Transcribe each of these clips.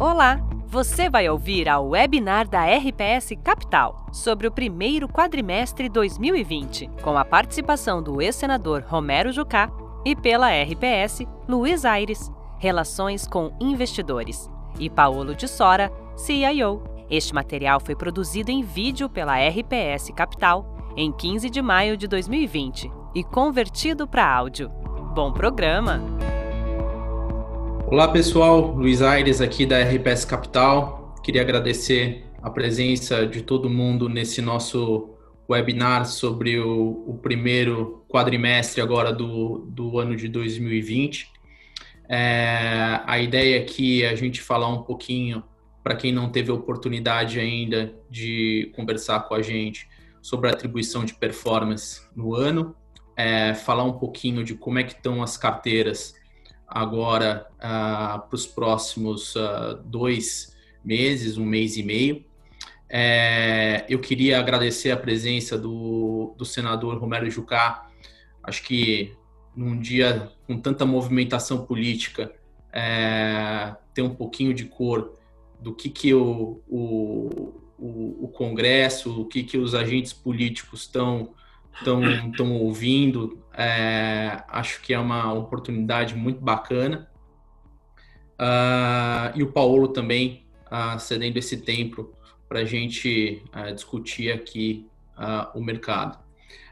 Olá! Você vai ouvir ao webinar da RPS Capital sobre o primeiro quadrimestre 2020, com a participação do ex-senador Romero Jucá e pela RPS Luiz Aires, Relações com Investidores, e Paulo de Sora, CIO. Este material foi produzido em vídeo pela RPS Capital em 15 de maio de 2020 e convertido para áudio. Bom programa! Olá pessoal, Luiz Aires aqui da RPS Capital. Queria agradecer a presença de todo mundo nesse nosso webinar sobre o, o primeiro quadrimestre agora do, do ano de 2020. É, a ideia aqui é a gente falar um pouquinho, para quem não teve oportunidade ainda de conversar com a gente, sobre a atribuição de performance no ano, é, falar um pouquinho de como é que estão as carteiras agora uh, para os próximos uh, dois meses, um mês e meio. É, eu queria agradecer a presença do, do senador Romero Jucá. Acho que num dia com tanta movimentação política, é, ter um pouquinho de cor do que, que o, o, o, o Congresso, o que, que os agentes políticos estão estão ouvindo. É, acho que é uma oportunidade muito bacana. Uh, e o Paulo também uh, cedendo esse tempo para a gente uh, discutir aqui o mercado.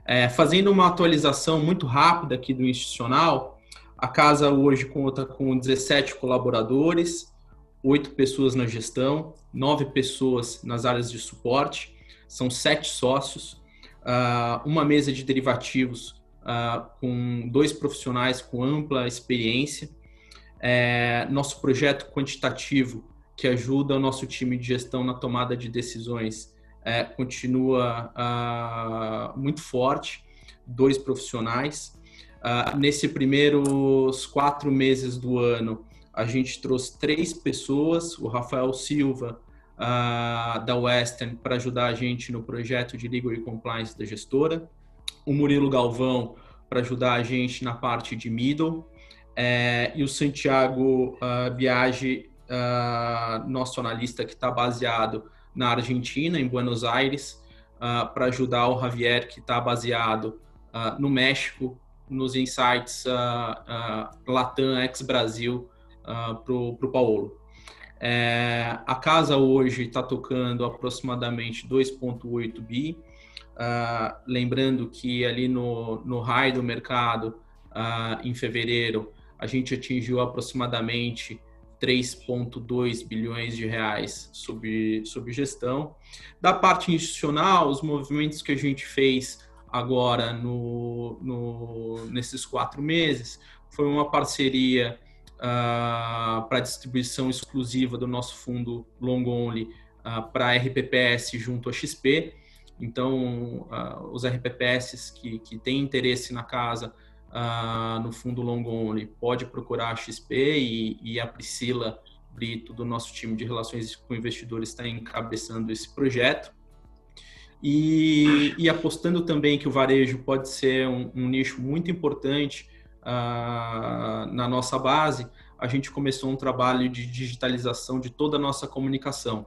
É, fazendo uma atualização muito rápida aqui do institucional, a casa hoje conta com 17 colaboradores, 8 pessoas na gestão, 9 pessoas nas áreas de suporte, são 7 sócios, uma mesa de derivativos uh, com dois profissionais com ampla experiência, é, nosso projeto quantitativo que ajuda o nosso time de gestão na tomada de decisões é, continua uh, muito forte, dois profissionais. Uh, nesse primeiros quatro meses do ano, a gente trouxe três pessoas, o Rafael Silva, uh, da Western para ajudar a gente no projeto de Legal e Compliance da gestora, o Murilo Galvão para ajudar a gente na parte de middle, é, e o Santiago uh, Biagi, uh, nosso analista que está baseado na Argentina, em Buenos Aires, uh, para ajudar o Javier, que está baseado no México, nos insights Latam ex-Brasil para o Paulo. É, a casa hoje está tocando aproximadamente 2,8 bi. Uh, lembrando que ali no, no high do mercado, uh, em fevereiro, a gente atingiu aproximadamente 3,2 bilhões de reais sob, sob gestão. Da parte institucional, os movimentos que a gente fez agora no, no nesses quatro meses foi uma parceria uh, para distribuição exclusiva do nosso fundo long only uh, para RPPS junto a XP. Então, uh, os RPPS que, que têm interesse na casa no fundo long only pode procurar a XP e, e a Priscila Brito do nosso time de relações com investidores está encabeçando esse projeto. E, e, apostando também que o varejo pode ser um, um nicho muito importante na nossa base, a gente começou um trabalho de digitalização de toda a nossa comunicação.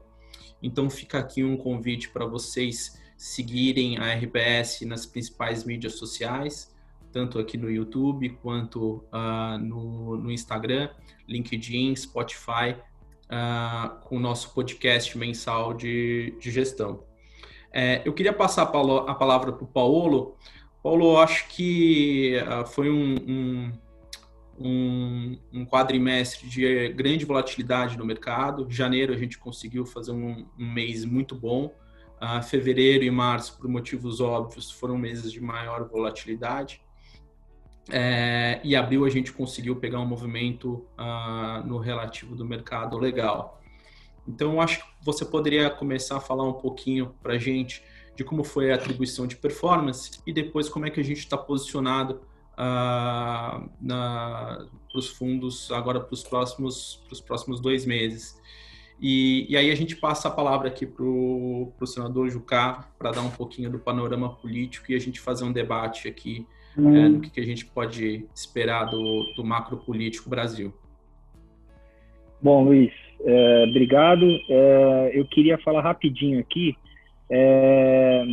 Então fica aqui um convite para vocês seguirem a RPS nas principais mídias sociais, tanto aqui no YouTube quanto uh, no, no, Instagram, LinkedIn, Spotify, uh, com o nosso podcast mensal de, de gestão. É, eu queria passar a palavra para o Paulo, Paulo, acho que uh, foi um, um, um, um, quadrimestre de grande volatilidade no mercado. Janeiro a gente conseguiu fazer um, um mês muito bom. Uh, fevereiro e março, por motivos óbvios, foram meses de maior volatilidade. É, e abril a gente conseguiu pegar um movimento uh, no relativo do mercado legal. Então, acho que você poderia começar a falar um pouquinho para a gente de como foi a atribuição de performance e depois como é que a gente está posicionado uh, para os fundos agora para os próximos, próximos dois meses. E, e, aí a gente passa a palavra aqui para o senador Jucá para dar um pouquinho do panorama político e a gente fazer um debate aqui hum. é, do que, que, a gente pode esperar do, do macro político Brasil. Bom, Luiz, é, obrigado. É, eu queria falar rapidinho aqui é,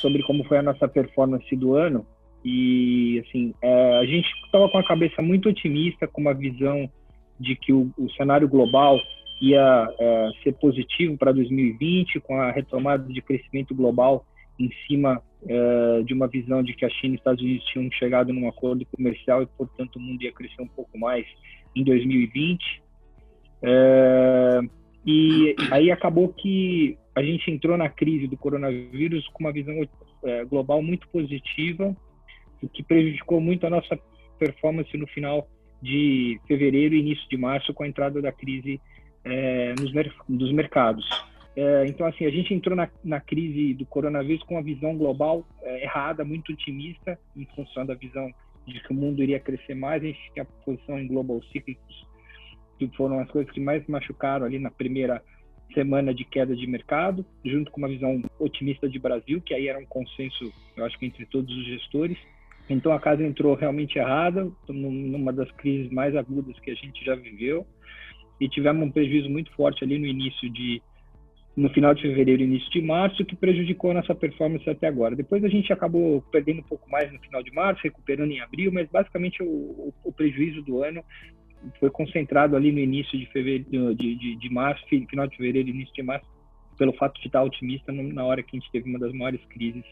sobre como foi a nossa performance do ano. E, assim, é, a gente estava com a cabeça muito otimista, com uma visão de que o, o cenário global ia é, ser positivo para 2020, com a retomada de crescimento global em cima é, de uma visão de que a China e os Estados Unidos tinham chegado num acordo comercial e, portanto, o mundo ia crescer um pouco mais em 2020. É, e aí acabou que a gente entrou na crise do coronavírus com uma visão é, global muito positiva, o que prejudicou muito a nossa performance no final de fevereiro e início de março com a entrada da crise é, nos mer dos mercados. É, então, assim, a gente entrou na, na, crise do coronavírus com uma visão global é, errada, muito otimista, em função da visão de que o mundo iria crescer mais. A gente tinha a posição em global cycles, que foram as coisas que mais machucaram ali na primeira semana de queda de mercado, junto com uma visão otimista de Brasil, que aí era um consenso, eu acho que entre todos os gestores. Então a casa entrou realmente errada, numa das crises mais agudas que a gente já viveu, e tivemos um prejuízo muito forte ali no início de no final de fevereiro, início de março, que prejudicou a nossa performance até agora. Depois a gente acabou perdendo um pouco mais no final de março, recuperando em abril, mas basicamente o, o prejuízo do ano foi concentrado ali no início de fevereiro, de, de, de março, final de fevereiro, início de março, pelo fato de estar otimista na hora que a gente teve uma das maiores crises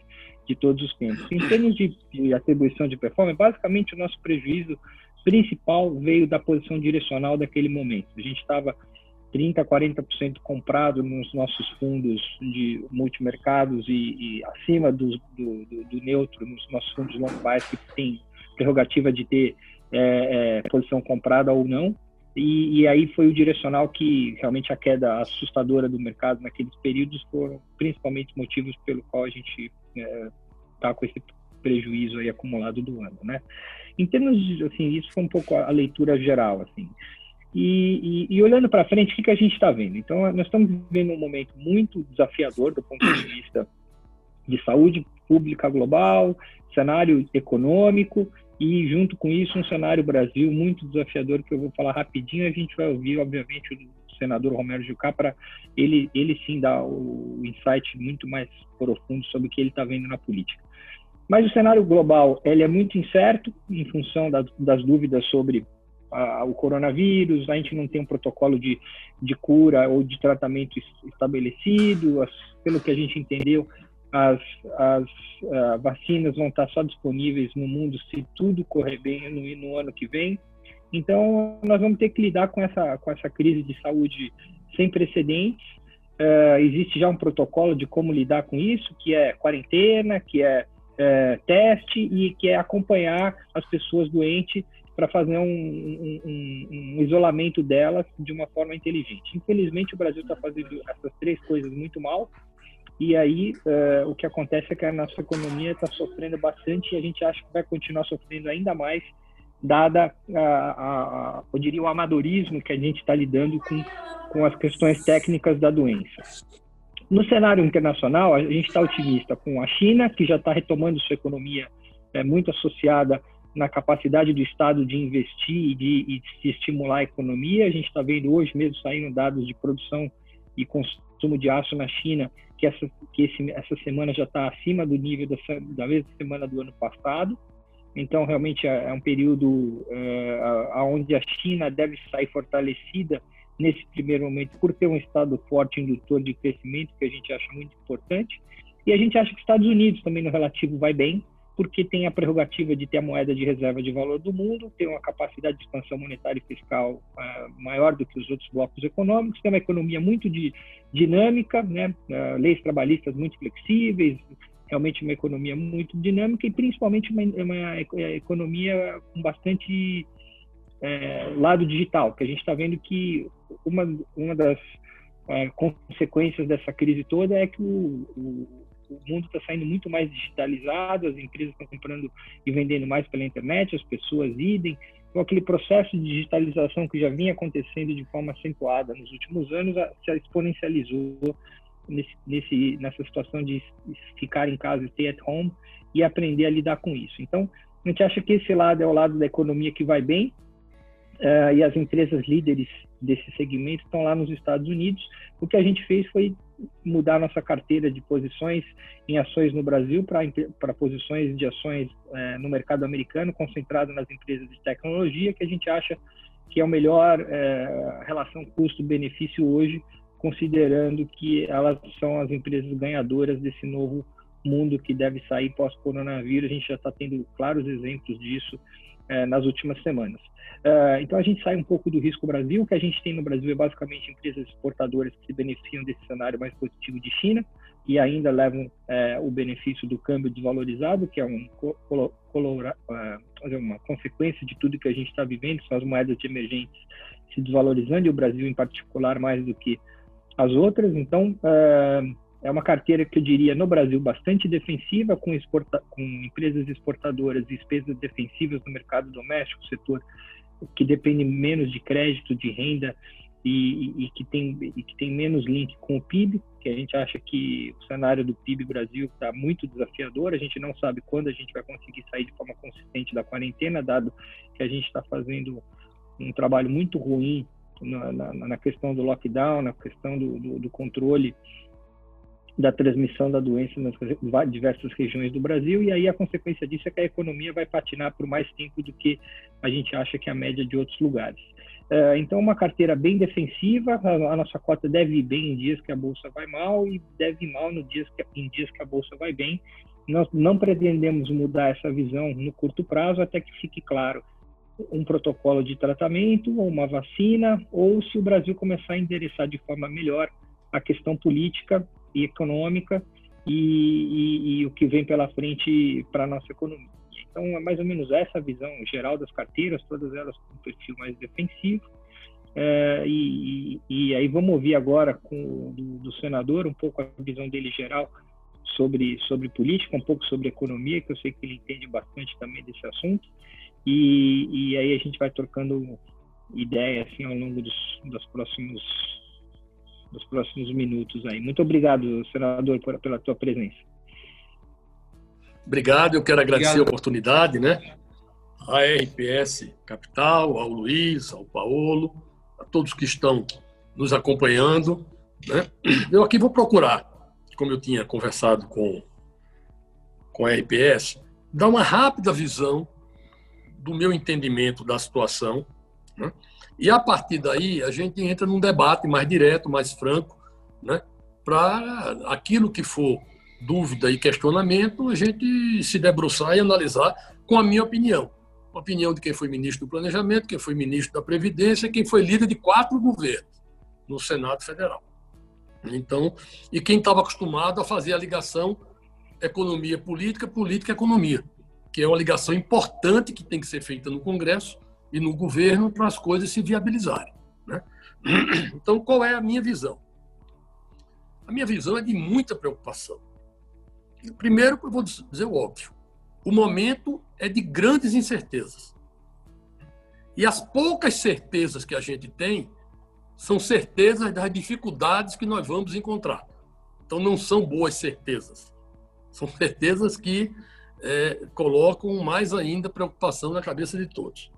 de todos os tempos. Em termos de, de atribuição de performance, basicamente o nosso prejuízo principal veio da posição direcional daquele momento. A gente estava 30%, 40% comprado nos nossos fundos de multimercados e, e acima do, do, do, neutro nos nossos fundos long bias que tem prerrogativa de ter é, é, posição comprada ou não. E, e, aí foi o direcional que realmente a queda assustadora do mercado naqueles períodos foram principalmente motivos pelo qual a gente está é, com esse prejuízo aí acumulado do ano, né? Em termos de, assim, isso foi um pouco a, a leitura geral, assim. E, e, e olhando para frente, o que, que a gente está vendo? Então, nós estamos vivendo um momento muito desafiador do ponto de vista de saúde pública global, cenário econômico e, junto com isso, um cenário Brasil muito desafiador que eu vou falar rapidinho. A gente vai ouvir, obviamente, o senador Romero Jucá para ele, ele sim dar o insight muito mais profundo sobre o que ele está vendo na política. Mas o cenário global ele é muito incerto em função da, das dúvidas sobre a, o coronavírus, a gente não tem um protocolo de, de cura ou de tratamento estabelecido, as, pelo que a gente entendeu, as, as uh, vacinas vão estar só disponíveis no mundo se tudo correr bem no, no ano que vem. Então, nós vamos ter que lidar com essa, com essa crise de saúde sem precedentes. Uh, existe já um protocolo de como lidar com isso, que é quarentena, que é é, teste e que é acompanhar as pessoas doentes para fazer um, um, um, um, isolamento delas de uma forma inteligente. Infelizmente, o Brasil está fazendo essas três coisas muito mal, e aí é, o que acontece é que a nossa economia está sofrendo bastante e a gente acha que vai continuar sofrendo ainda mais, dada, a, a, a eu diria, o amadorismo que a gente está lidando com, com as questões técnicas da doença. No cenário internacional, a gente está otimista com a China, que já está retomando sua economia é, muito associada na capacidade do Estado de investir e de, e de estimular a economia. A gente está vendo hoje mesmo saindo dados de produção e consumo de aço na China, que essa, que esse, essa semana já está acima do nível da, da mesma semana do ano passado. Então, realmente é, é um período é, onde a China deve sair fortalecida nesse primeiro momento, por ter um Estado forte indutor de crescimento, que a gente acha muito importante. E a gente acha que os Estados Unidos também no relativo vai bem, porque tem a prerrogativa de ter a moeda de reserva de valor do mundo, tem uma capacidade de expansão monetária e fiscal uh, maior do que os outros blocos econômicos, tem uma economia muito de, dinâmica, né? Uh, leis trabalhistas muito flexíveis, realmente uma economia muito dinâmica e principalmente uma, uma economia com bastante é, lado digital, que a gente está vendo que uma, uma das é, consequências dessa crise toda é que o, o, o mundo está saindo muito mais digitalizado, as empresas estão comprando e vendendo mais pela internet, as pessoas idem. Então, aquele processo de digitalização que já vinha acontecendo de forma acentuada nos últimos anos se exponencializou nesse, nesse, nessa situação de ficar em casa, stay at home e aprender a lidar com isso. Então, a gente acha que esse lado é o lado da economia que vai bem, uh, e as empresas líderes desse segmento estão lá nos Estados Unidos. O que a gente fez foi mudar nossa carteira de posições em ações no Brasil para posições de ações é, no mercado americano, concentrado nas empresas de tecnologia, que a gente acha que é o melhor é, relação custo-benefício hoje, considerando que elas são as empresas ganhadoras desse novo mundo que deve sair pós-coronavírus. A gente já está tendo claros exemplos disso é, nas últimas semanas. Uh, então a gente sai um pouco do risco Brasil. O que a gente tem no Brasil é basicamente empresas exportadoras que se beneficiam desse cenário mais positivo de China e ainda levam é, o benefício do câmbio desvalorizado, que é um, uh, uma consequência de tudo que a gente está vivendo, são as moedas de emergentes se desvalorizando e o Brasil em particular mais do que as outras. Então uh, é uma carteira que eu diria no Brasil bastante defensiva, com, exporta com empresas exportadoras e despesas defensivas no mercado doméstico, setor que depende menos de crédito, de renda e, e, que tem, e que tem menos link com o PIB, que a gente acha que o cenário do PIB Brasil está muito desafiador. A gente não sabe quando a gente vai conseguir sair de forma consistente da quarentena, dado que a gente está fazendo um trabalho muito ruim na, na, na, questão do lockdown, na questão do, do, do controle da transmissão da doença nas diversas regiões do Brasil, e aí a consequência disso é que a economia vai patinar por mais tempo do que a gente acha que é a média de outros lugares. Uh, então, uma carteira bem defensiva, a, nossa cota deve ir bem em dias que a bolsa vai mal e deve ir mal no dias que, em dias que a bolsa vai bem. Nós não pretendemos mudar essa visão no curto prazo até que fique claro um protocolo de tratamento, ou uma vacina, ou se o Brasil começar a endereçar de forma melhor a questão política e econômica e, e, e o que vem pela frente para a nossa economia. Então, é mais ou menos essa visão geral das carteiras, todas elas com um perfil mais defensivo. É, e, e, aí vamos ouvir agora com, do, do, senador um pouco a visão dele geral sobre, sobre política, um pouco sobre economia, que eu sei que ele entende bastante também desse assunto. E, e aí a gente vai trocando ideia assim, ao longo dos, dos próximos nos próximos minutos aí. Muito obrigado, senador, por, pela tua presença. Obrigado, eu quero agradecer obrigado. a oportunidade, né? A RPS Capital, ao Luiz, ao Paulo, a todos que estão nos acompanhando. Né? Eu aqui vou procurar, como eu tinha conversado com, com a RPS, dar uma rápida visão do meu entendimento da situação, né? E a partir daí, a gente entra num debate mais direto, mais franco, né? para aquilo que for dúvida e questionamento, a gente se debruçar e analisar com a minha opinião. A opinião de quem foi ministro do Planejamento, quem foi ministro da Previdência, quem foi líder de quatro governos no Senado Federal. Então, e quem estava acostumado a fazer a ligação economia política, política economia, que é uma ligação importante que tem que ser feita no Congresso e no governo para as coisas se viabilizarem. Né? Então, qual é a minha visão? A minha visão é de muita preocupação. Primeiro, eu vou dizer o óbvio: o momento é de grandes incertezas. E as poucas certezas que a gente tem são certezas das dificuldades que nós vamos encontrar. Então, não são boas certezas. São certezas que é, colocam mais ainda preocupação na cabeça de todos.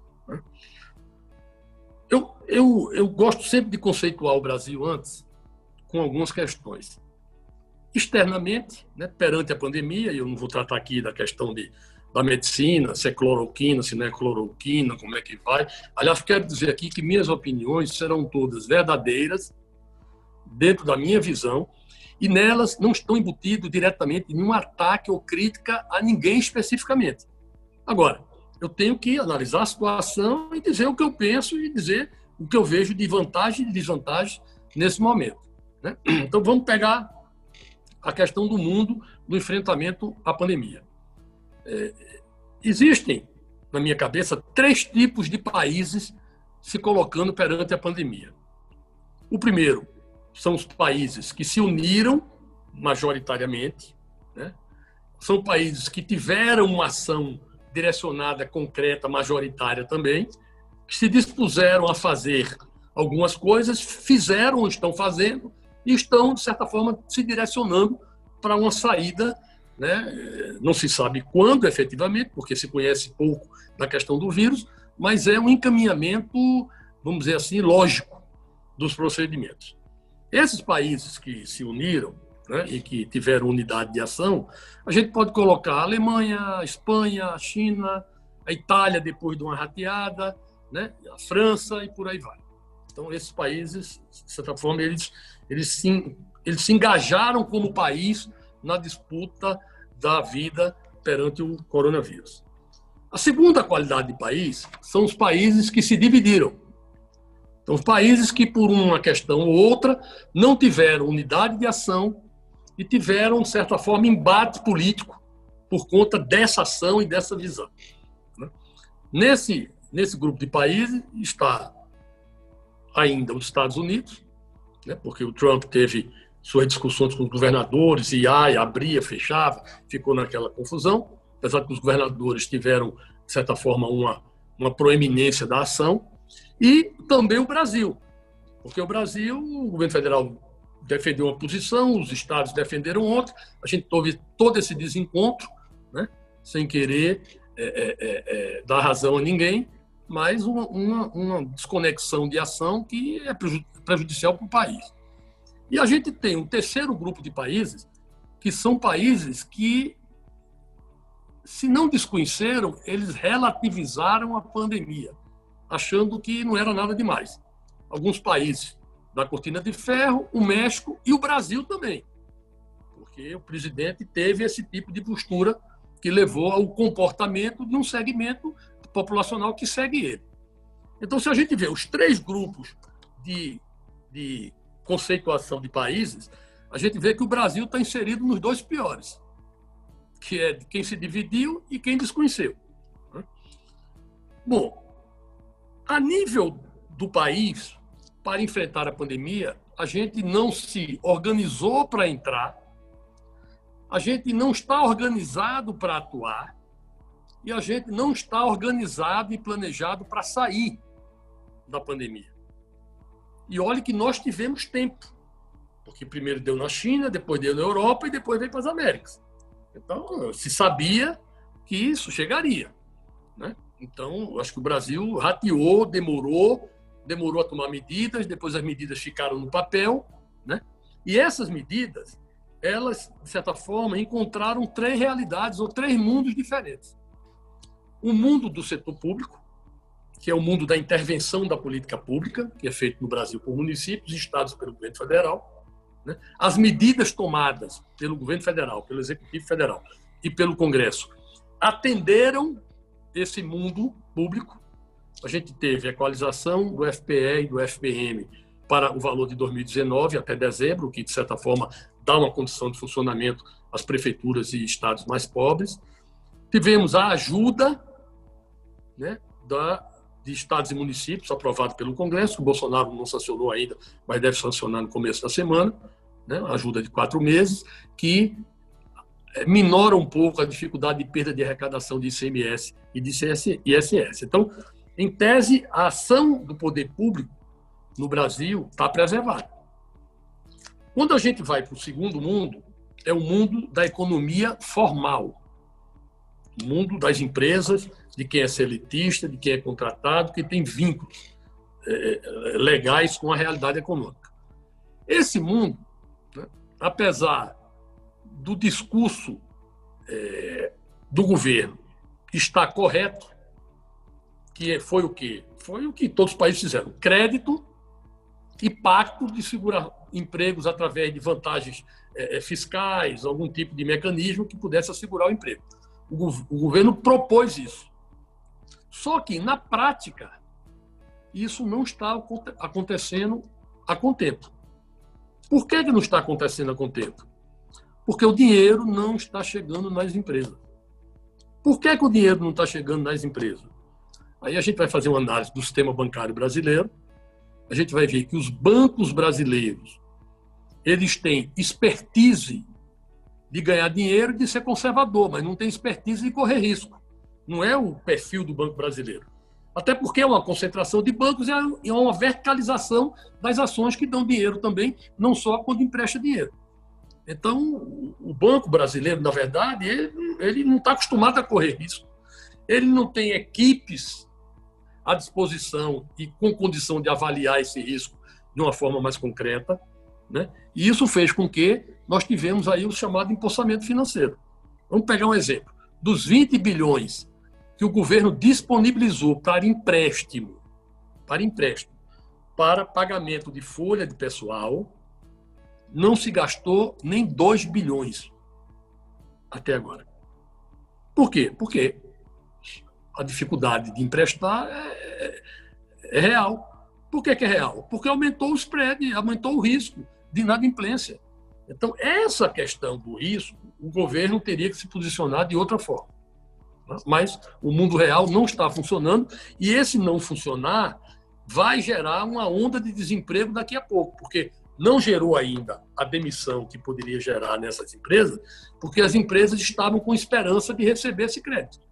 Eu, eu, eu gosto sempre de conceituar o Brasil antes com algumas questões. Externamente, né, perante a pandemia, e eu não vou tratar aqui da questão de, da medicina, se é cloroquina, se não é cloroquina, como é que vai. Aliás, quero dizer aqui que minhas opiniões serão todas verdadeiras, dentro da minha visão, e nelas não estão embutidos diretamente nenhum ataque ou crítica a ninguém especificamente. Agora, eu tenho que analisar a situação e dizer o que eu penso e dizer o que eu vejo de vantagem e desvantagem nesse momento. Né? Então, vamos pegar a questão do mundo do enfrentamento à pandemia. É, existem, na minha cabeça, três tipos de países se colocando perante a pandemia. O primeiro são os países que se uniram majoritariamente, né? são países que tiveram uma ação direcionada, concreta, majoritária também, que se dispuseram a fazer algumas coisas, fizeram estão fazendo e estão, de certa forma, se direcionando para uma saída. Né? Não se sabe quando efetivamente, porque se conhece pouco da questão do vírus, mas é um encaminhamento, vamos dizer assim, lógico dos procedimentos. Esses países que se uniram né, e que tiveram unidade de ação, a gente pode colocar a Alemanha, a Espanha, a China, a Itália depois de uma rateada, né, a França e por aí vai. Então, esses países, de certa forma, eles, eles, se, eles se engajaram como país na disputa da vida perante o coronavírus. A segunda qualidade de país são os países que se dividiram. Então, os países que, por uma questão ou outra, não tiveram unidade de ação e tiveram, de certa forma, embate político por conta dessa ação e dessa visão. Né? Nesse, nesse grupo de países está ainda os Estados Unidos, né? porque o Trump teve suas discussões com os governadores, e ai, abria, fechava, ficou naquela confusão, apesar que os governadores tiveram, de certa forma, uma, uma proeminência da ação, e também o Brasil, porque o Brasil, o governo federal defendeu uma posição, os estados defenderam outra, a gente teve todo esse desencontro, né? sem querer é, é, é, é dar razão a ninguém, mas uma, uma, uma desconexão de ação que é prejudicial para o país. E a gente tem um terceiro grupo de países, que são países que, se não desconheceram, eles relativizaram a pandemia, achando que não era nada demais. Alguns países da Cortina de Ferro, o México e o Brasil também. Porque o presidente teve esse tipo de postura que levou ao comportamento de um segmento populacional que segue ele. Então, se a gente vê os três grupos de, de conceituação de países, a gente vê que o Brasil está inserido nos dois piores, que é quem se dividiu e quem desconheceu. Né? Bom, a nível do país, para enfrentar a pandemia, a gente não se organizou para entrar, a gente não está organizado para atuar e a gente não está organizado e planejado para sair da pandemia. E olhe que nós tivemos tempo, porque primeiro deu na China, depois deu na Europa e depois veio para as Américas. Então, se sabia que isso chegaria. Né? Então, acho que o Brasil rateou, demorou, demorou a tomar medidas, depois as medidas ficaram no papel, né? E essas medidas, elas, de certa forma, encontraram três realidades ou três mundos diferentes. O mundo do setor público, que é o mundo da intervenção da política pública, que é feito no Brasil por municípios, estados pelo governo federal. Né? As medidas tomadas pelo governo federal, pelo executivo federal e pelo Congresso atenderam esse mundo público. A gente teve a equalização do FPE e do FPM para o valor de 2019 até dezembro, que de certa forma dá uma condição de funcionamento às prefeituras e estados mais pobres. Tivemos a ajuda né, da de estados e municípios, aprovado pelo Congresso. O Bolsonaro não sancionou ainda, mas deve sancionar no começo da semana, né? ajuda de quatro meses, que eh, minora um pouco a dificuldade de perda de arrecadação de ICMS e de ISS. Então, em tese, a ação do poder público no Brasil está preservada. Quando a gente vai para o segundo mundo, é o mundo da economia formal, o mundo das empresas de quem é selitista, de quem é contratado, que tem vínculos é, legais com a realidade econômica. Esse mundo, né, apesar do discurso é, do governo estar correto, que foi o quê? Foi o que todos os países fizeram: crédito e pacto de segurar empregos através de vantagens é, fiscais, algum tipo de mecanismo que pudesse assegurar o emprego. O, o governo propôs isso. Só que, na prática, isso não está acontecendo a contento. Por que, que não está acontecendo a contento? Porque o dinheiro não está chegando nas empresas. Por que, que o dinheiro não está chegando nas empresas? Aí a gente vai fazer uma análise do sistema bancário brasileiro. A gente vai ver que os bancos brasileiros eles têm expertise de ganhar dinheiro e de ser conservador, mas não tem expertise de correr risco não é o perfil do Banco Brasileiro. Até porque é uma concentração de bancos e é uma verticalização das ações que dão dinheiro também, não só quando empresta dinheiro. Então, o Banco Brasileiro, na verdade, ele, ele não está acostumado a correr risco. Ele não tem equipes à disposição e com condição de avaliar esse risco de uma forma mais concreta. Né? E isso fez com que nós tivemos aí o chamado empossamento financeiro. Vamos pegar um exemplo. Dos 20 bilhões que o governo disponibilizou para empréstimo, para empréstimo, para pagamento de folha de pessoal, não se gastou nem 2 bilhões até agora. Por quê? Porque a dificuldade de emprestar é, é, é real. Por que, que, é real? Porque aumentou o spread, aumentou o risco de inadimplência. Então, essa questão do risco, o governo teria que se posicionar de outra forma. Mas o mundo real não está funcionando e esse não funcionar vai gerar uma onda de desemprego daqui a pouco, porque não gerou ainda a demissão que poderia gerar nessas empresas, porque as empresas estavam com esperança de receber esse crédito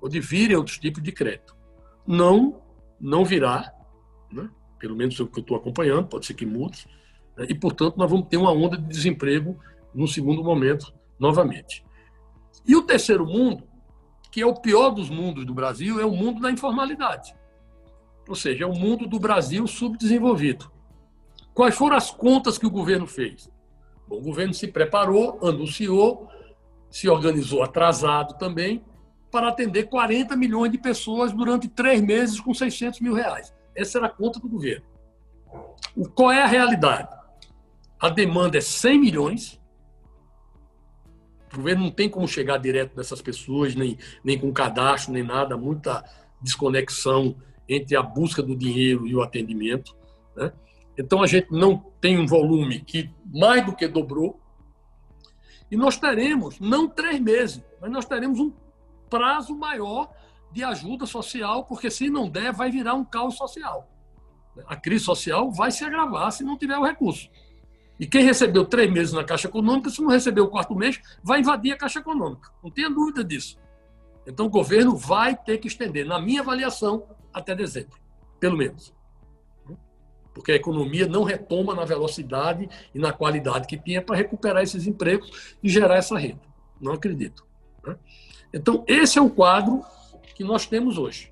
ou de virem outros tipos de crédito. Não, não virá, né? pelo menos o que eu estou acompanhando, pode ser que mude, né? e, portanto, nós vamos ter uma onda de desemprego no segundo momento, novamente. E o terceiro mundo, que é o pior dos mundos do Brasil, é o mundo da informalidade. Ou seja, é o mundo do Brasil subdesenvolvido. Quais foram as contas que o governo fez? Bom, o governo se preparou, anunciou, se organizou atrasado também, para atender 40 milhões de pessoas durante três meses com 600 mil reais. Essa era a conta do governo. Qual é a realidade? A demanda é 100 milhões. O governo não tem como chegar direto nessas pessoas, nem, nem com cadastro, nem nada. Muita desconexão entre a busca do dinheiro e o atendimento. Né? Então, a gente não tem um volume que mais do que dobrou. E nós teremos, não três meses, mas nós teremos um prazo maior de ajuda social, porque se não der, vai virar um caos social. A crise social vai se agravar se não tiver o recurso. E quem recebeu três meses na Caixa Econômica, se não receber o quarto mês, vai invadir a Caixa Econômica. Não tenha dúvida disso. Então, o governo vai ter que estender, na minha avaliação, até dezembro, pelo menos. Porque a economia não retoma na velocidade e na qualidade que tinha para recuperar esses empregos e gerar essa renda. Não acredito. Né? Então, esse é o quadro que nós temos hoje.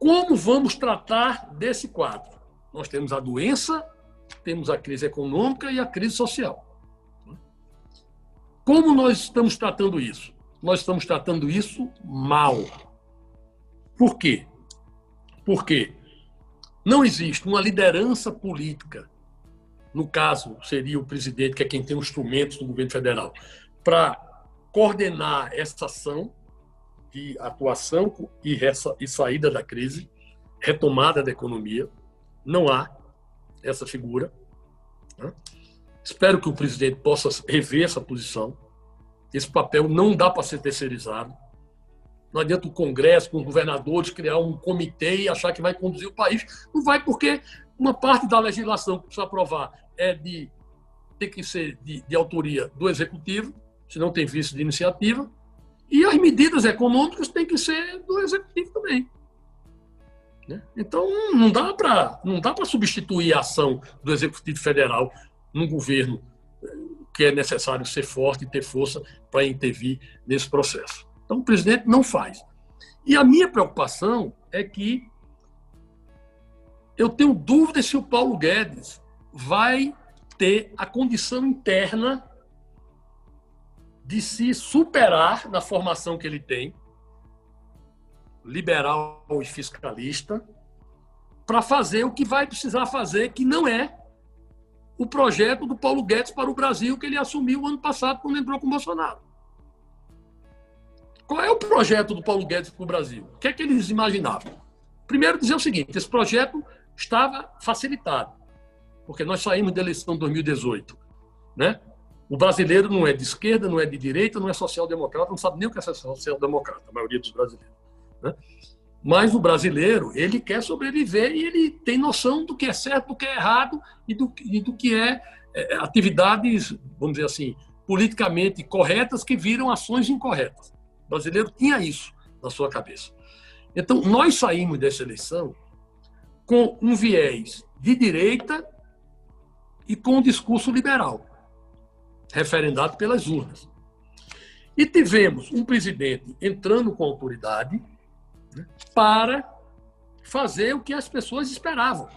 Como vamos tratar desse quadro? Nós temos a doença, temos a crise econômica e a crise social. Como nós estamos tratando isso? Nós estamos tratando isso mal. Por quê? Porque não existe uma liderança política, no caso seria o presidente, que é quem tem os instrumentos do governo federal, para coordenar essa ação de atuação e, e saída da crise, retomada da economia. Não há essa figura. Né? Espero que o presidente possa rever essa posição. Esse papel não dá para ser terceirizado. Não adianta o Congresso, com os governadores, criar um comitê e achar que vai conduzir o país. Não vai, porque uma parte da legislação que precisa aprovar é de tem que ser de, de autoria do executivo se não tem vice de iniciativa. E as medidas econômicas têm que ser do executivo também. Né? Então, não dá para não dá para substituir a ação do executivo federal num governo eh, que é necessário ser forte e ter força para intervir nesse processo. Então, o presidente não faz. E a minha preocupação é que eu tenho dúvidas se o Paulo Guedes vai ter a condição interna de se superar na formação que ele tem, liberal e fiscalista, para fazer o que vai precisar fazer, que não é o projeto do Paulo Guedes para o Brasil que ele assumiu ano passado quando entrou com o Bolsonaro. Qual é o projeto do Paulo Guedes para o Brasil? O que é que eles imaginavam? Primeiro, dizer o seguinte: esse projeto estava facilitado, porque nós saímos da eleição de 2018, né? O brasileiro não é de esquerda, não é de direita, não é social-democrata, não sabe nem o que é social-democrata, a maioria dos brasileiros. Né? Mas o brasileiro, ele quer sobreviver e ele tem noção do que é certo, do que é errado e do, e do que é, é atividades, vamos dizer assim, politicamente corretas que viram ações incorretas. O brasileiro tinha isso na sua cabeça. Então, nós saímos dessa eleição com um viés de direita e com um discurso liberal referendado pelas urnas. E tivemos um presidente entrando com autoridade, né, para fazer o que as pessoas esperavam,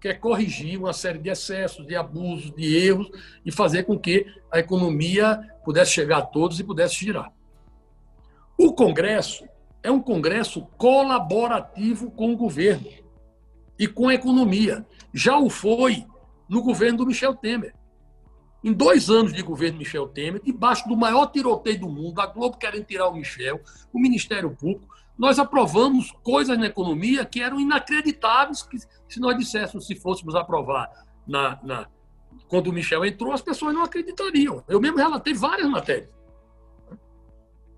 que é corrigir uma série de excessos, de abusos, de erros e fazer com que a economia pudesse chegar a todos e pudesse girar. O Congresso é um Congresso colaborativo com o governo e com a economia. Já o foi no governo do Michel Temer. Em dois anos de governo Michel Temer, debaixo do maior tiroteio do mundo, a Globo querendo tirar o Michel, o Ministério Público, nós aprovamos coisas na economia que eram inacreditáveis, que se nós disséssemos, se fôssemos aprovar na, na, quando o Michel entrou, as pessoas não acreditariam. Eu mesmo relatei várias matérias.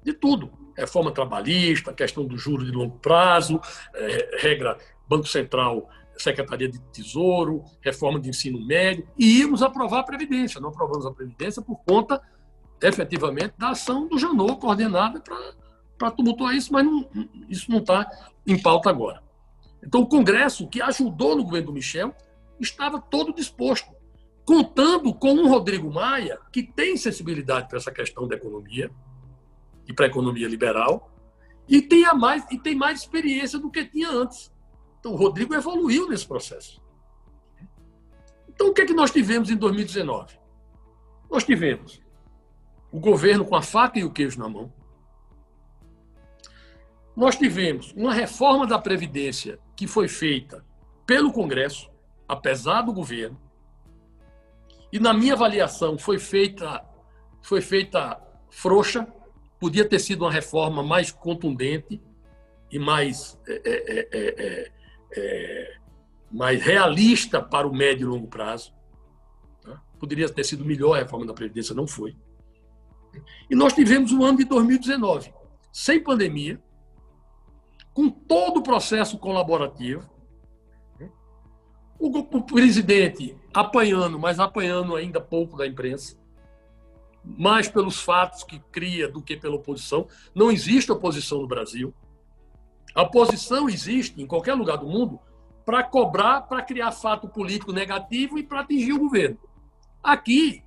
De tudo. Reforma trabalhista, questão do juro de longo prazo, é, regra Banco Central Secretaria de Tesouro, reforma de ensino médio, e íamos aprovar a Previdência. Não aprovamos a Previdência por conta, efetivamente, da ação do Janot, coordenada para tumultuar isso, mas não, isso não está em pauta agora. Então, o Congresso, que ajudou no governo do Michel, estava todo disposto, contando com um Rodrigo Maia, que tem sensibilidade para essa questão da economia e para a economia liberal, e tem, mais, e tem mais experiência do que tinha antes. Então, o Rodrigo evoluiu nesse processo. Então, o que é que nós tivemos em 2019? Nós tivemos o governo com a faca e o queijo na mão. Nós tivemos uma reforma da Previdência que foi feita pelo Congresso, apesar do governo. E, na minha avaliação, foi feita, foi feita frouxa, podia ter sido uma reforma mais contundente e mais é, é, é, é, mais realista para o médio e longo prazo. Tá? Poderia ter sido melhor a reforma da Previdência, não foi. E nós tivemos o ano de 2019, sem pandemia, com todo o processo colaborativo, o, o presidente apanhando, mas apanhando ainda pouco da imprensa, mais pelos fatos que cria do que pela oposição. Não existe oposição no Brasil. A oposição existe em qualquer lugar do mundo para cobrar, para criar fato político negativo e para atingir o governo. Aqui,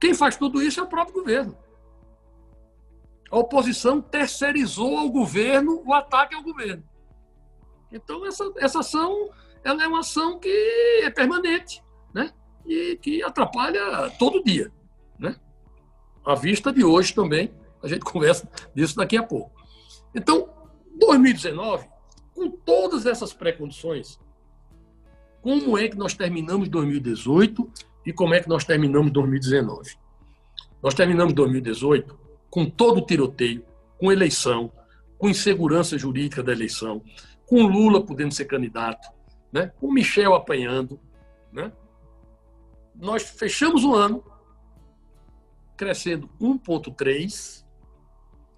quem faz tudo isso é o próprio governo. A oposição terceirizou ao governo o ataque ao governo. Então, essa, essa ação ela é uma ação que é permanente né? e que atrapalha todo dia. Né? À vista de hoje também, a gente conversa disso daqui a pouco. Então, 2019, com todas essas pré-condições, como é que nós terminamos 2018 e como é que nós terminamos 2019? Nós terminamos 2018 com todo o tiroteio, com eleição, com insegurança jurídica da eleição, com Lula podendo ser candidato, né? com Michel apanhando. Né? Nós fechamos o ano crescendo 1,3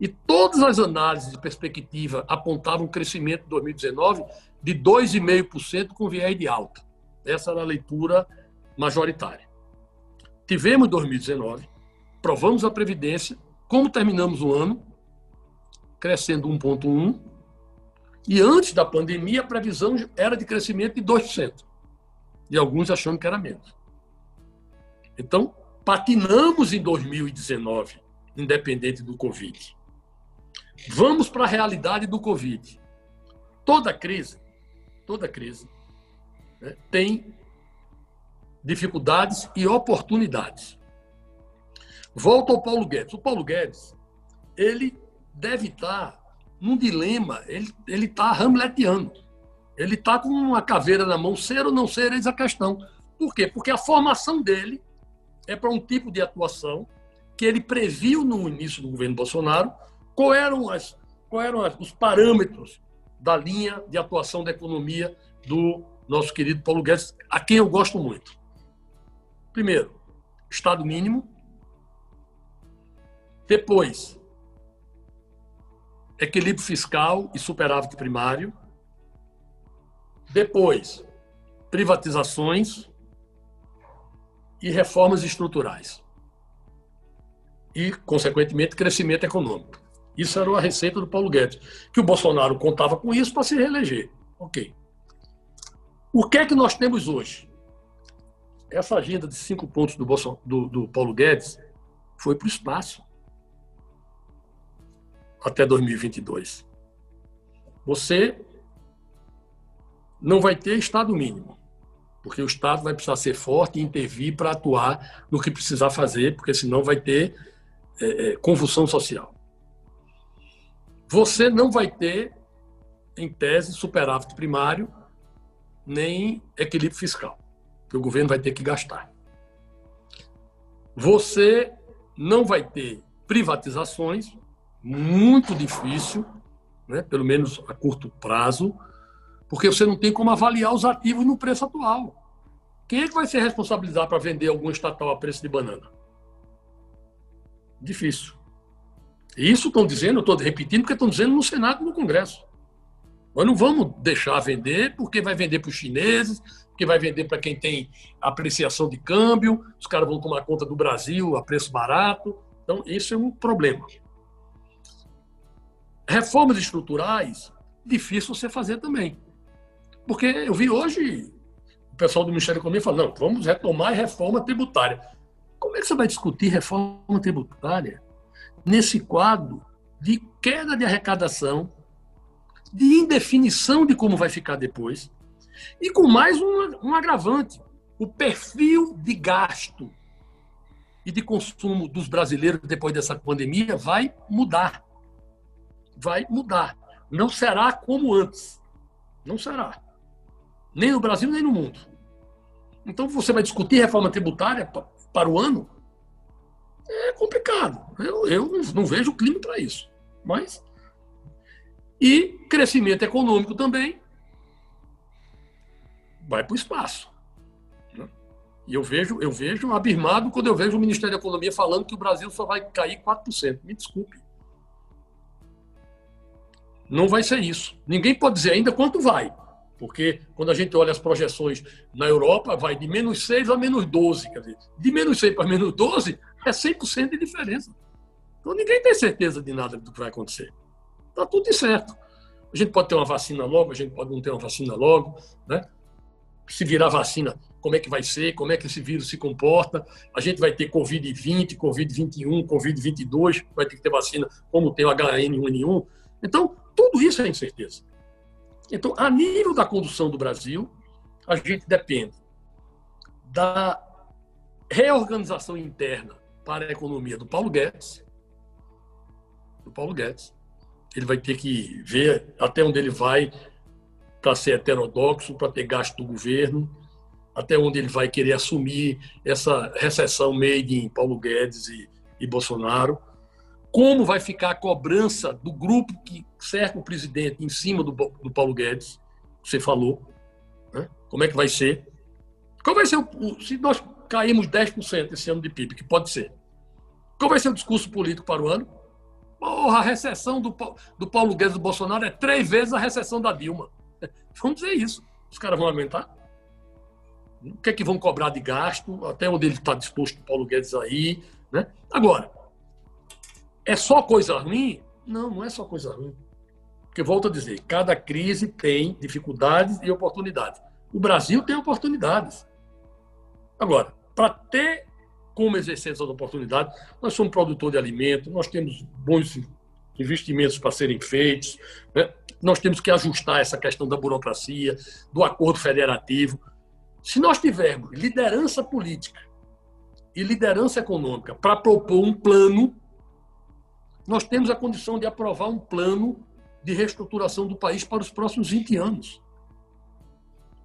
e todas as análises de perspectiva apontavam um crescimento em 2019 de 2,5% com viés de alta. Essa era a leitura majoritária. Tivemos 2019, provamos a Previdência, como terminamos o ano, crescendo 1,1%, e antes da pandemia a previsão era de crescimento de 2%, e alguns achando que era menos. Então, patinamos em 2019, independente do Covid. Vamos para a realidade do Covid. Toda crise, toda crise, né, tem dificuldades e oportunidades. Volto ao Paulo Guedes. O Paulo Guedes, ele deve estar num dilema, ele está hamletiano. Ele está com uma caveira na mão, ser ou não ser, eis a questão. Por quê? Porque a formação dele é para um tipo de atuação que ele previu no início do governo Bolsonaro qual eram, as, qual eram as, os parâmetros da linha de atuação da economia do nosso querido Paulo Guedes, a quem eu gosto muito. Primeiro, Estado mínimo. Depois, equilíbrio fiscal e superávit primário. Depois, privatizações e reformas estruturais. E, consequentemente, crescimento econômico. Isso era a receita do Paulo Guedes. Que o Bolsonaro contava com isso para se reeleger. Ok. O que é que nós temos hoje? Essa agenda de cinco pontos do, do, do Paulo Guedes foi para o espaço até 2022. você não vai ter Estado mínimo, porque o Estado vai precisar ser forte e intervir para atuar no que precisar fazer, porque senão vai ter é, é, convulsão social. Você não vai ter, em tese, superávit primário, nem equilíbrio fiscal, que o governo vai ter que gastar. Você não vai ter privatizações, muito difícil, né, pelo menos a curto prazo, porque você não tem como avaliar os ativos no preço atual. Quem é que vai ser responsabilizado para vender algum estatal a preço de banana? Difícil. Isso estão dizendo, eu estou repetindo, porque estão dizendo no Senado e no Congresso. Nós não vamos deixar vender, porque vai vender para os chineses, porque vai vender para quem tem apreciação de câmbio, os caras vão tomar conta do Brasil a preço barato. Então, isso é um problema. Reformas estruturais, difícil você fazer também. Porque eu vi hoje o pessoal do Ministério da Economia falando, não, vamos retomar a reforma tributária. Como é que você vai discutir reforma tributária nesse quadro de queda de arrecadação, de indefinição de como vai ficar depois, e com mais um, um agravante: o perfil de gasto e de consumo dos brasileiros depois dessa pandemia vai mudar. Vai mudar. Não será como antes. Não será. Nem no Brasil, nem no mundo. Então, você vai discutir reforma tributária para o ano? É complicado. Eu, eu não vejo clima para isso. Mas. E crescimento econômico também vai para o espaço. Né? E eu vejo, eu vejo abismado quando eu vejo o Ministério da Economia falando que o Brasil só vai cair 4%. Me desculpe. Não vai ser isso. Ninguém pode dizer ainda quanto vai. Porque quando a gente olha as projeções na Europa, vai de menos 6 a menos 12. Quer dizer, de menos 6 para menos 12 é 100% de diferença. Então ninguém tem certeza de nada do que vai acontecer. Está tudo certo. A gente pode ter uma vacina logo, a gente pode não ter uma vacina logo. Né? Se virar vacina, como é que vai ser? Como é que esse vírus se comporta? A gente vai ter Covid-20, Covid-21, Covid-22, vai ter que ter vacina como tem o HN1N1. Então, tudo isso é incerteza. Então, a nível da condução do Brasil, a gente depende da reorganização interna para a economia do Paulo Guedes. Do Paulo Guedes. Ele vai ter que ver até onde ele vai para ser heterodoxo, para ter gasto do governo, até onde ele vai querer assumir essa recessão made em Paulo Guedes e, e Bolsonaro como vai ficar a cobrança do grupo que cerca o presidente em cima do, do Paulo Guedes, você falou, né? como é que vai ser? Qual vai ser o, se nós caímos 10% esse ano de PIB, que pode ser, qual vai ser o discurso político para o ano? Porra, a recessão do, do Paulo Guedes do Bolsonaro é três vezes a recessão da Dilma. Vamos dizer isso. Os caras vão aumentar? O que é que vão cobrar de gasto? Até onde ele está disposto Paulo Guedes aí? Né? Agora, é só coisa ruim? Não, não é só coisa ruim. Porque, volto a dizer, cada crise tem dificuldades e oportunidades. O Brasil tem oportunidades. Agora, para ter como exercer essas oportunidades, nós somos produtor de alimento, nós temos bons investimentos para serem feitos, né? nós temos que ajustar essa questão da burocracia, do acordo federativo. Se nós tivermos liderança política e liderança econômica para propor um plano nós temos a condição de aprovar um plano de reestruturação do país para os próximos 20 anos.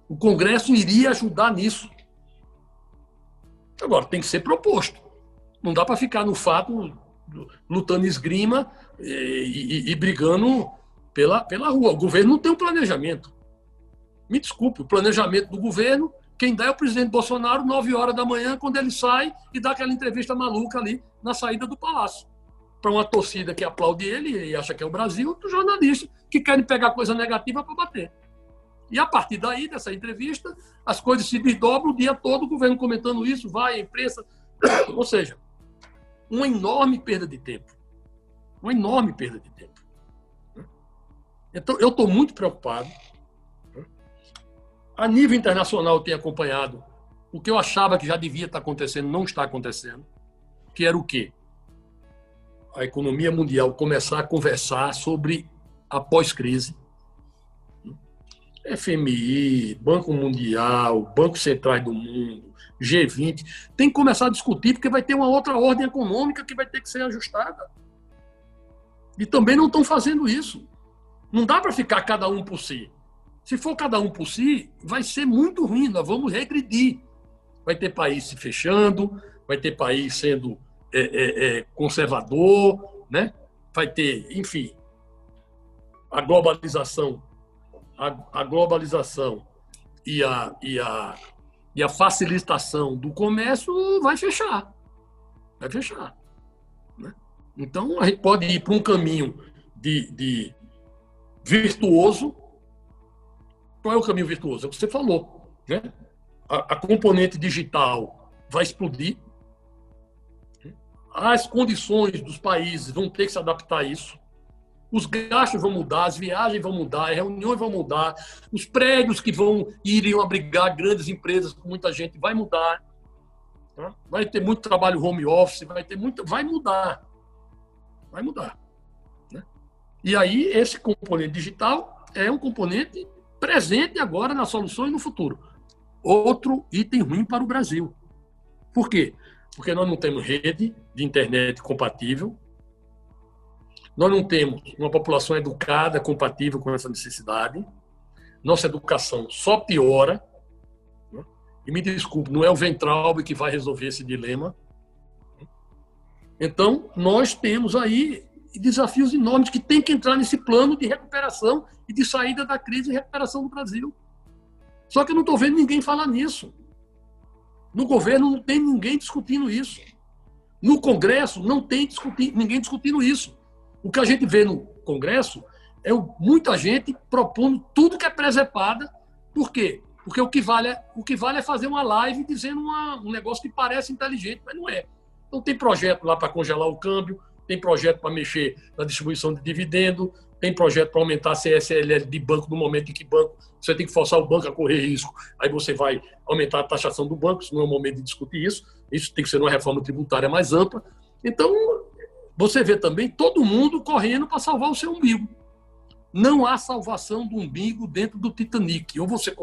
O Congresso iria ajudar nisso. Agora, tem que ser proposto. Não dá para ficar no fato lutando esgrima e, e, e, brigando pela, pela rua. O governo não tem um planejamento. Me desculpe, o planejamento do governo, quem dá é o presidente Bolsonaro, 9 horas da manhã, quando ele sai e dá aquela entrevista maluca ali na saída do palácio para uma torcida que aplaude ele e acha que é o Brasil, dos jornalistas que querem pegar coisa negativa para bater. E a partir daí, dessa entrevista, as coisas se desdobram o dia todo, o governo comentando isso, vai, a imprensa. Ou seja, uma enorme perda de tempo. Uma enorme perda de tempo. Então, eu estou muito preocupado. A nível internacional, eu tenho acompanhado o que eu achava que já devia estar acontecendo, não está acontecendo, que era o quê? a economia mundial começar a conversar sobre a pós-crise, FMI, Banco Mundial, Banco Centrais do Mundo, G20, tem que começar a discutir, porque vai ter uma outra ordem econômica que vai ter que ser ajustada. E também não estão fazendo isso. Não dá para ficar cada um por si. Se for cada um por si, vai ser muito ruim, nós vamos regredir. Vai ter país se fechando, vai ter país sendo é, é, é, conservador, né? vai ter, enfim, a globalização, a, a globalização e a, e, a, e a facilitação do comércio vai fechar. Vai fechar. Né? Então, a gente pode ir para um caminho de, de virtuoso. Qual é o caminho virtuoso? É o que você falou. Né? A, a componente digital vai explodir. As condições dos países vão ter que se adaptar a isso. Os gastos vão mudar, as viagens vão mudar, as reuniões vão mudar, os prédios que vão iriam abrigar grandes empresas com muita gente vai mudar. Tá? Vai ter muito trabalho home office, vai ter muito, vai mudar, vai mudar. Né? E aí esse componente digital é um componente presente agora na solução e no futuro. Outro item ruim para o Brasil. Por quê? porque nós não temos rede de internet compatível, nós não temos uma população educada, compatível com essa necessidade, nossa educação só piora. Né? E me desculpe, não é o Ventralbe que vai resolver esse dilema. Então, nós temos aí desafios enormes que tem que entrar nesse plano de recuperação e de saída da crise e recuperação do Brasil. Só que eu não estou vendo ninguém falar nisso. No governo não tem ninguém discutindo isso. No Congresso não tem discutir, ninguém discutindo isso. O que a gente vê no Congresso é muita gente propondo tudo que é presepada. Por quê? Porque o que vale é, o que vale é fazer uma live dizendo uma, um negócio que parece inteligente, mas não é. Então tem projeto lá para congelar o câmbio, tem projeto para mexer na distribuição de dividendo, tem projeto para aumentar a CSLL de banco no momento em que banco você tem que forçar o banco a correr risco. Aí você vai aumentar a taxação do banco, isso não é o momento de discutir isso. Isso tem que ser uma reforma tributária mais ampla. Então, você vê também todo mundo correndo para salvar o seu umbigo. Não há salvação do umbigo dentro do Titanic. Ou você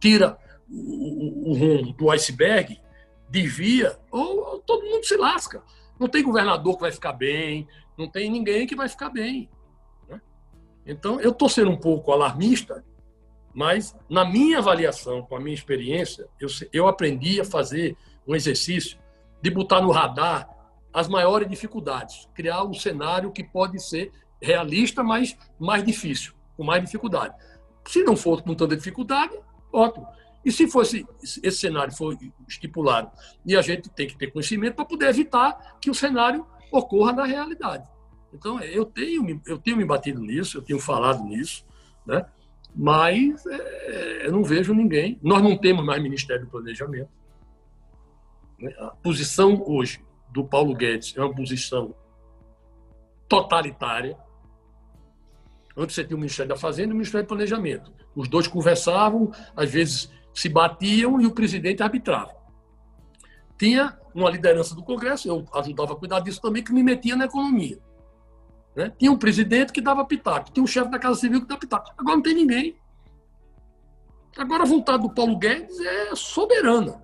tira o, rumo do iceberg, desvia, ou todo mundo se lasca. Não tem governador que vai ficar bem, não tem ninguém que vai ficar bem. Então, eu estou sendo um pouco alarmista, mas na minha avaliação, com a minha experiência, eu, eu aprendi a fazer um exercício de botar no radar as maiores dificuldades, criar um cenário que pode ser realista, mas mais difícil, com mais dificuldade. Se não for com tanta dificuldade, ótimo. E se fosse esse cenário for estipulado, e a gente tem que ter conhecimento para poder evitar que o cenário ocorra na realidade. Então, eu tenho, eu tenho me batido nisso, eu tenho falado nisso, né? mas é, eu não vejo ninguém. Nós não temos mais Ministério do Planejamento. Né? A posição hoje do Paulo Guedes é uma posição totalitária. Antes você tinha o Ministério da Fazenda e o Ministério do Planejamento. Os dois conversavam, às vezes se batiam e o presidente arbitrava. Tinha uma liderança do Congresso, eu ajudava a cuidar disso também, que me metia na economia. Né? Tinha um presidente que dava pitaco, tinha um chefe da Casa Civil que dava pitaco. Agora não tem ninguém. Agora a vontade do Paulo Guedes é soberana.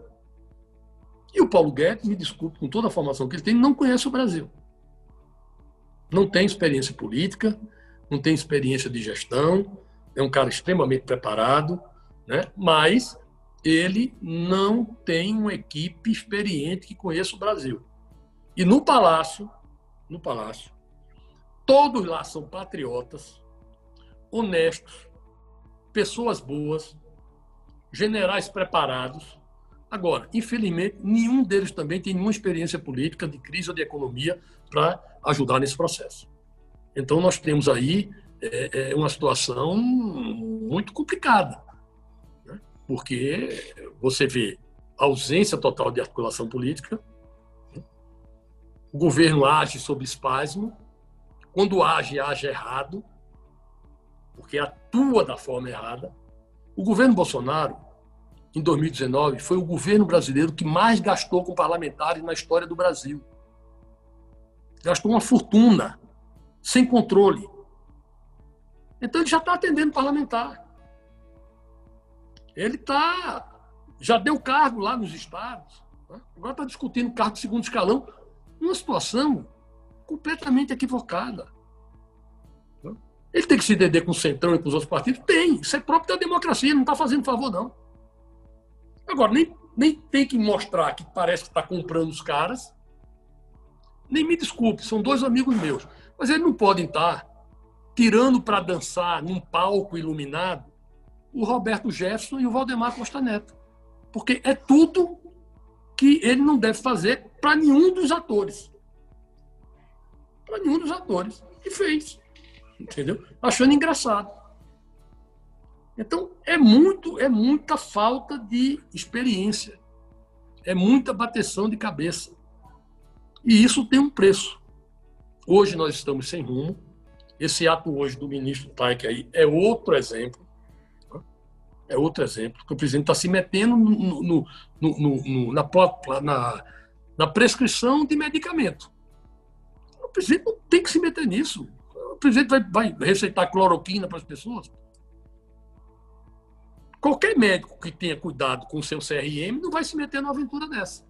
E o Paulo Guedes, me desculpe, com toda a formação que ele tem, não conhece o Brasil. Não tem experiência política, não tem experiência de gestão, é um cara extremamente preparado, né? mas ele não tem uma equipe experiente que conheça o Brasil. E no Palácio, no Palácio, Todos lá são patriotas, honestos, pessoas boas, generais preparados. Agora, infelizmente, nenhum deles também tem nenhuma experiência política de crise ou de economia para ajudar nesse processo. Então, nós temos aí é, é uma situação muito complicada, né? porque você vê ausência total de articulação política, né? o governo age sob espasmo, quando age, age errado, porque atua da forma errada. O governo Bolsonaro, em 2019, foi o governo brasileiro que mais gastou com parlamentares na história do Brasil. Gastou uma fortuna, sem controle. Então ele já está atendendo parlamentar. Ele tá, já deu cargo lá nos estados, né? agora está discutindo cargo de segundo escalão, uma situação completamente equivocada. Ele tem que se entender com o Centrão e com os outros partidos? Tem. Isso é próprio da democracia, não está fazendo favor, não. Agora, nem, nem tem que mostrar que parece que está comprando os caras, nem me desculpe, são dois amigos meus. Mas eles não podem estar tirando para dançar num palco iluminado o Roberto Jefferson e o Valdemar Costa Neto. Porque é tudo que ele não deve fazer para nenhum dos atores. Para nenhum dos atores. E fez. Entendeu? Achando engraçado. Então, é muito, é muita falta de experiência. É muita bateção de cabeça. E isso tem um preço. Hoje nós estamos sem rumo. Esse ato hoje do ministro Taik aí é outro exemplo. Né? É outro exemplo, que o presidente está se metendo no, no, no na, na, na, prescrição de medicamento. O presidente não tem que se meter nisso. O presidente vai, vai receitar cloroquina para as pessoas. Qualquer médico que tenha cuidado com o seu CRM não vai se meter numa aventura dessa.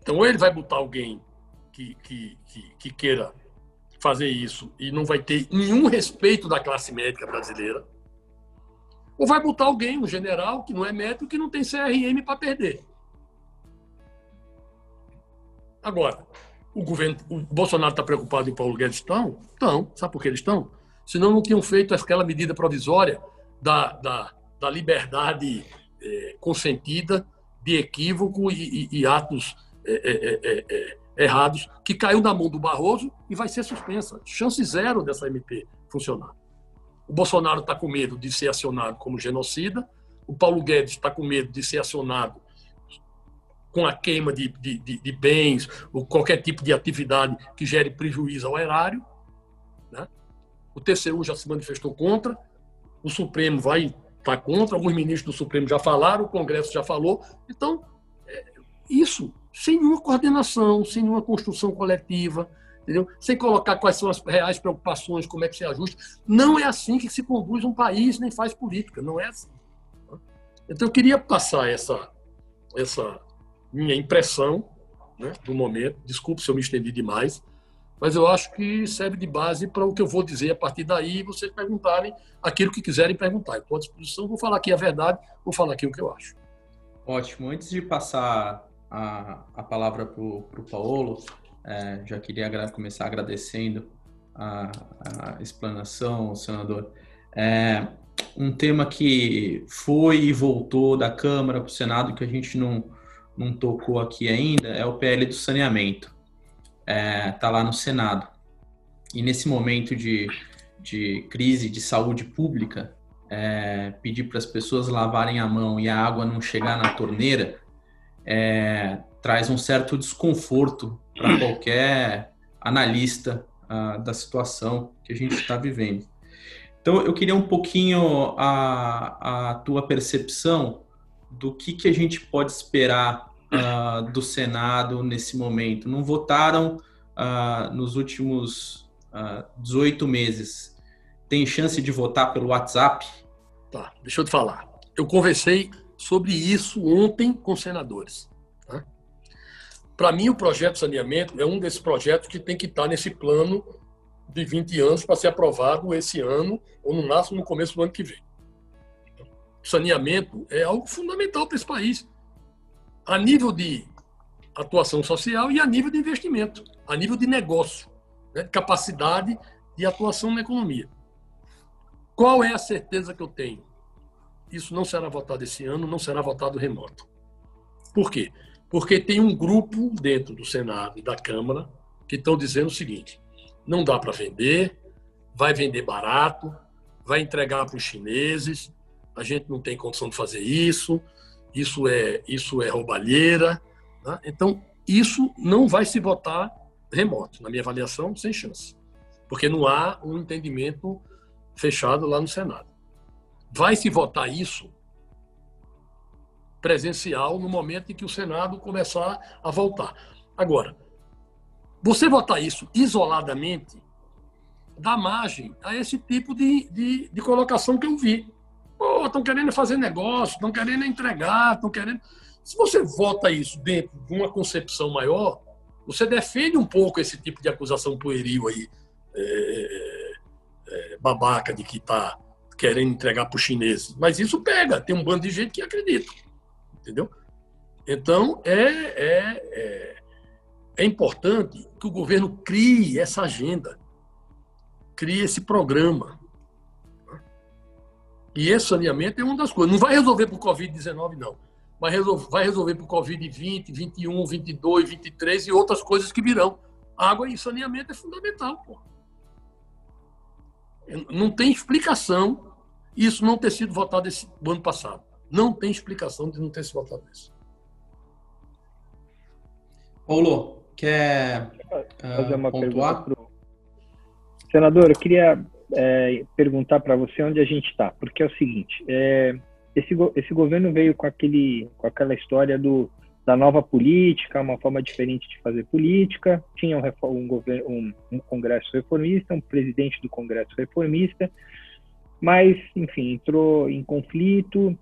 Então, ou ele vai botar alguém que, que, que, que queira fazer isso e não vai ter nenhum respeito da classe médica brasileira, ou vai botar alguém, um general que não é médico, que não tem CRM para perder. Agora, o governo, o Bolsonaro está preocupado em Paulo Guedes? Estão? Estão. Sabe por que eles estão? Senão não tinham feito aquela medida provisória da, da, da liberdade é, consentida de equívoco e, e, e atos é é, é, é, errados, que caiu na mão do Barroso e vai ser suspensa. Chance zero dessa MP funcionar. O Bolsonaro está com medo de ser acionado como genocida, o Paulo Guedes está com medo de ser acionado com a queima de, de, de, de, bens ou qualquer tipo de atividade que gere prejuízo ao erário. Né? O TCU já se manifestou contra, o Supremo vai estar tá contra, alguns ministros do Supremo já falaram, o Congresso já falou. Então, é, isso sem nenhuma coordenação, sem nenhuma construção coletiva, entendeu? sem colocar quais são as reais preocupações, como é que se ajusta. Não é assim que se conduz um país, nem faz política, não é assim. Então, eu queria passar essa, essa minha impressão né, do momento. Desculpe se eu me estendi demais, mas eu acho que serve de base para o que eu vou dizer a partir daí vocês perguntarem aquilo que quiserem perguntar. Estou à disposição, vou falar aqui a verdade, vou falar aqui o que eu acho. Ótimo. Antes de passar a, a palavra para o Paulo. É, já queria começar agradecendo a, a explanação, senador. É, um tema que foi e voltou da Câmara para o Senado que a gente não, não tocou aqui ainda é o PL do saneamento. Está é, tá lá no Senado. E nesse momento de, de crise de saúde pública, é, pedir para as pessoas lavarem a mão e a água não chegar na torneira é, traz um certo desconforto para qualquer analista uh, da situação que a gente está vivendo. Então, eu queria um pouquinho a, a tua percepção do que, que a gente pode esperar uh, do Senado nesse momento. Não votaram uh, nos últimos uh, 18 meses. Tem chance de votar pelo WhatsApp? Tá, deixa eu te falar. Eu conversei sobre isso ontem com senadores. Né? Para mim, o projeto de saneamento é um desses projetos que tem que estar nesse plano de 20 anos para ser aprovado esse ano, ou no máximo no começo do ano que vem. Saneamento é algo fundamental para esse país, a nível de atuação social e a nível de investimento, a nível de negócio, né? capacidade de atuação na economia. Qual é a certeza que eu tenho? isso não será votado esse ano, não será votado remoto. Por quê? Porque tem um grupo dentro do Senado e da Câmara que estão dizendo o seguinte: não dá para vender, vai vender barato, vai entregar para os chineses, a gente não tem condição de fazer isso, isso é, isso é roubalheira. Né? Então, isso não vai se votar remoto, na minha avaliação, sem chance. Porque não há um entendimento fechado lá no Senado. Vai se votar isso presencial no momento em que o Senado começar a voltar. Agora, você votar isso isoladamente dá margem a esse tipo de, de, de colocação que eu vi. Estão querendo fazer negócio, estão querendo entregar, estão querendo. Se você vota isso dentro de uma concepção maior, você defende um pouco esse tipo de acusação pueril aí, é, é, babaca de que está querendo entregar para os chineses. Mas isso pega, tem um bando de gente que acredita. Entendeu? Então, é, é, é, é importante que o governo crie essa agenda, crie esse programa. E esse saneamento é uma das coisas. Não vai resolver para o Covid-19, não. Vai resolver, vai resolver para o Covid-20, 21, 22, 23 e outras coisas que virão. Água e saneamento é fundamental. Pô. Não tem explicação isso não ter sido votado esse, ano passado. Não tem explicação de não ter sido votado isso. Paulo, quer fazer uma pontuar? pergunta pro... Senador, eu queria é, perguntar para você onde a gente está, porque é o seguinte: é, esse, esse governo veio com, aquele, com aquela história do, da nova política, uma forma diferente de fazer política. Tinha um, um, um, um Congresso reformista, um presidente do Congresso reformista, mas, enfim, entrou em conflito,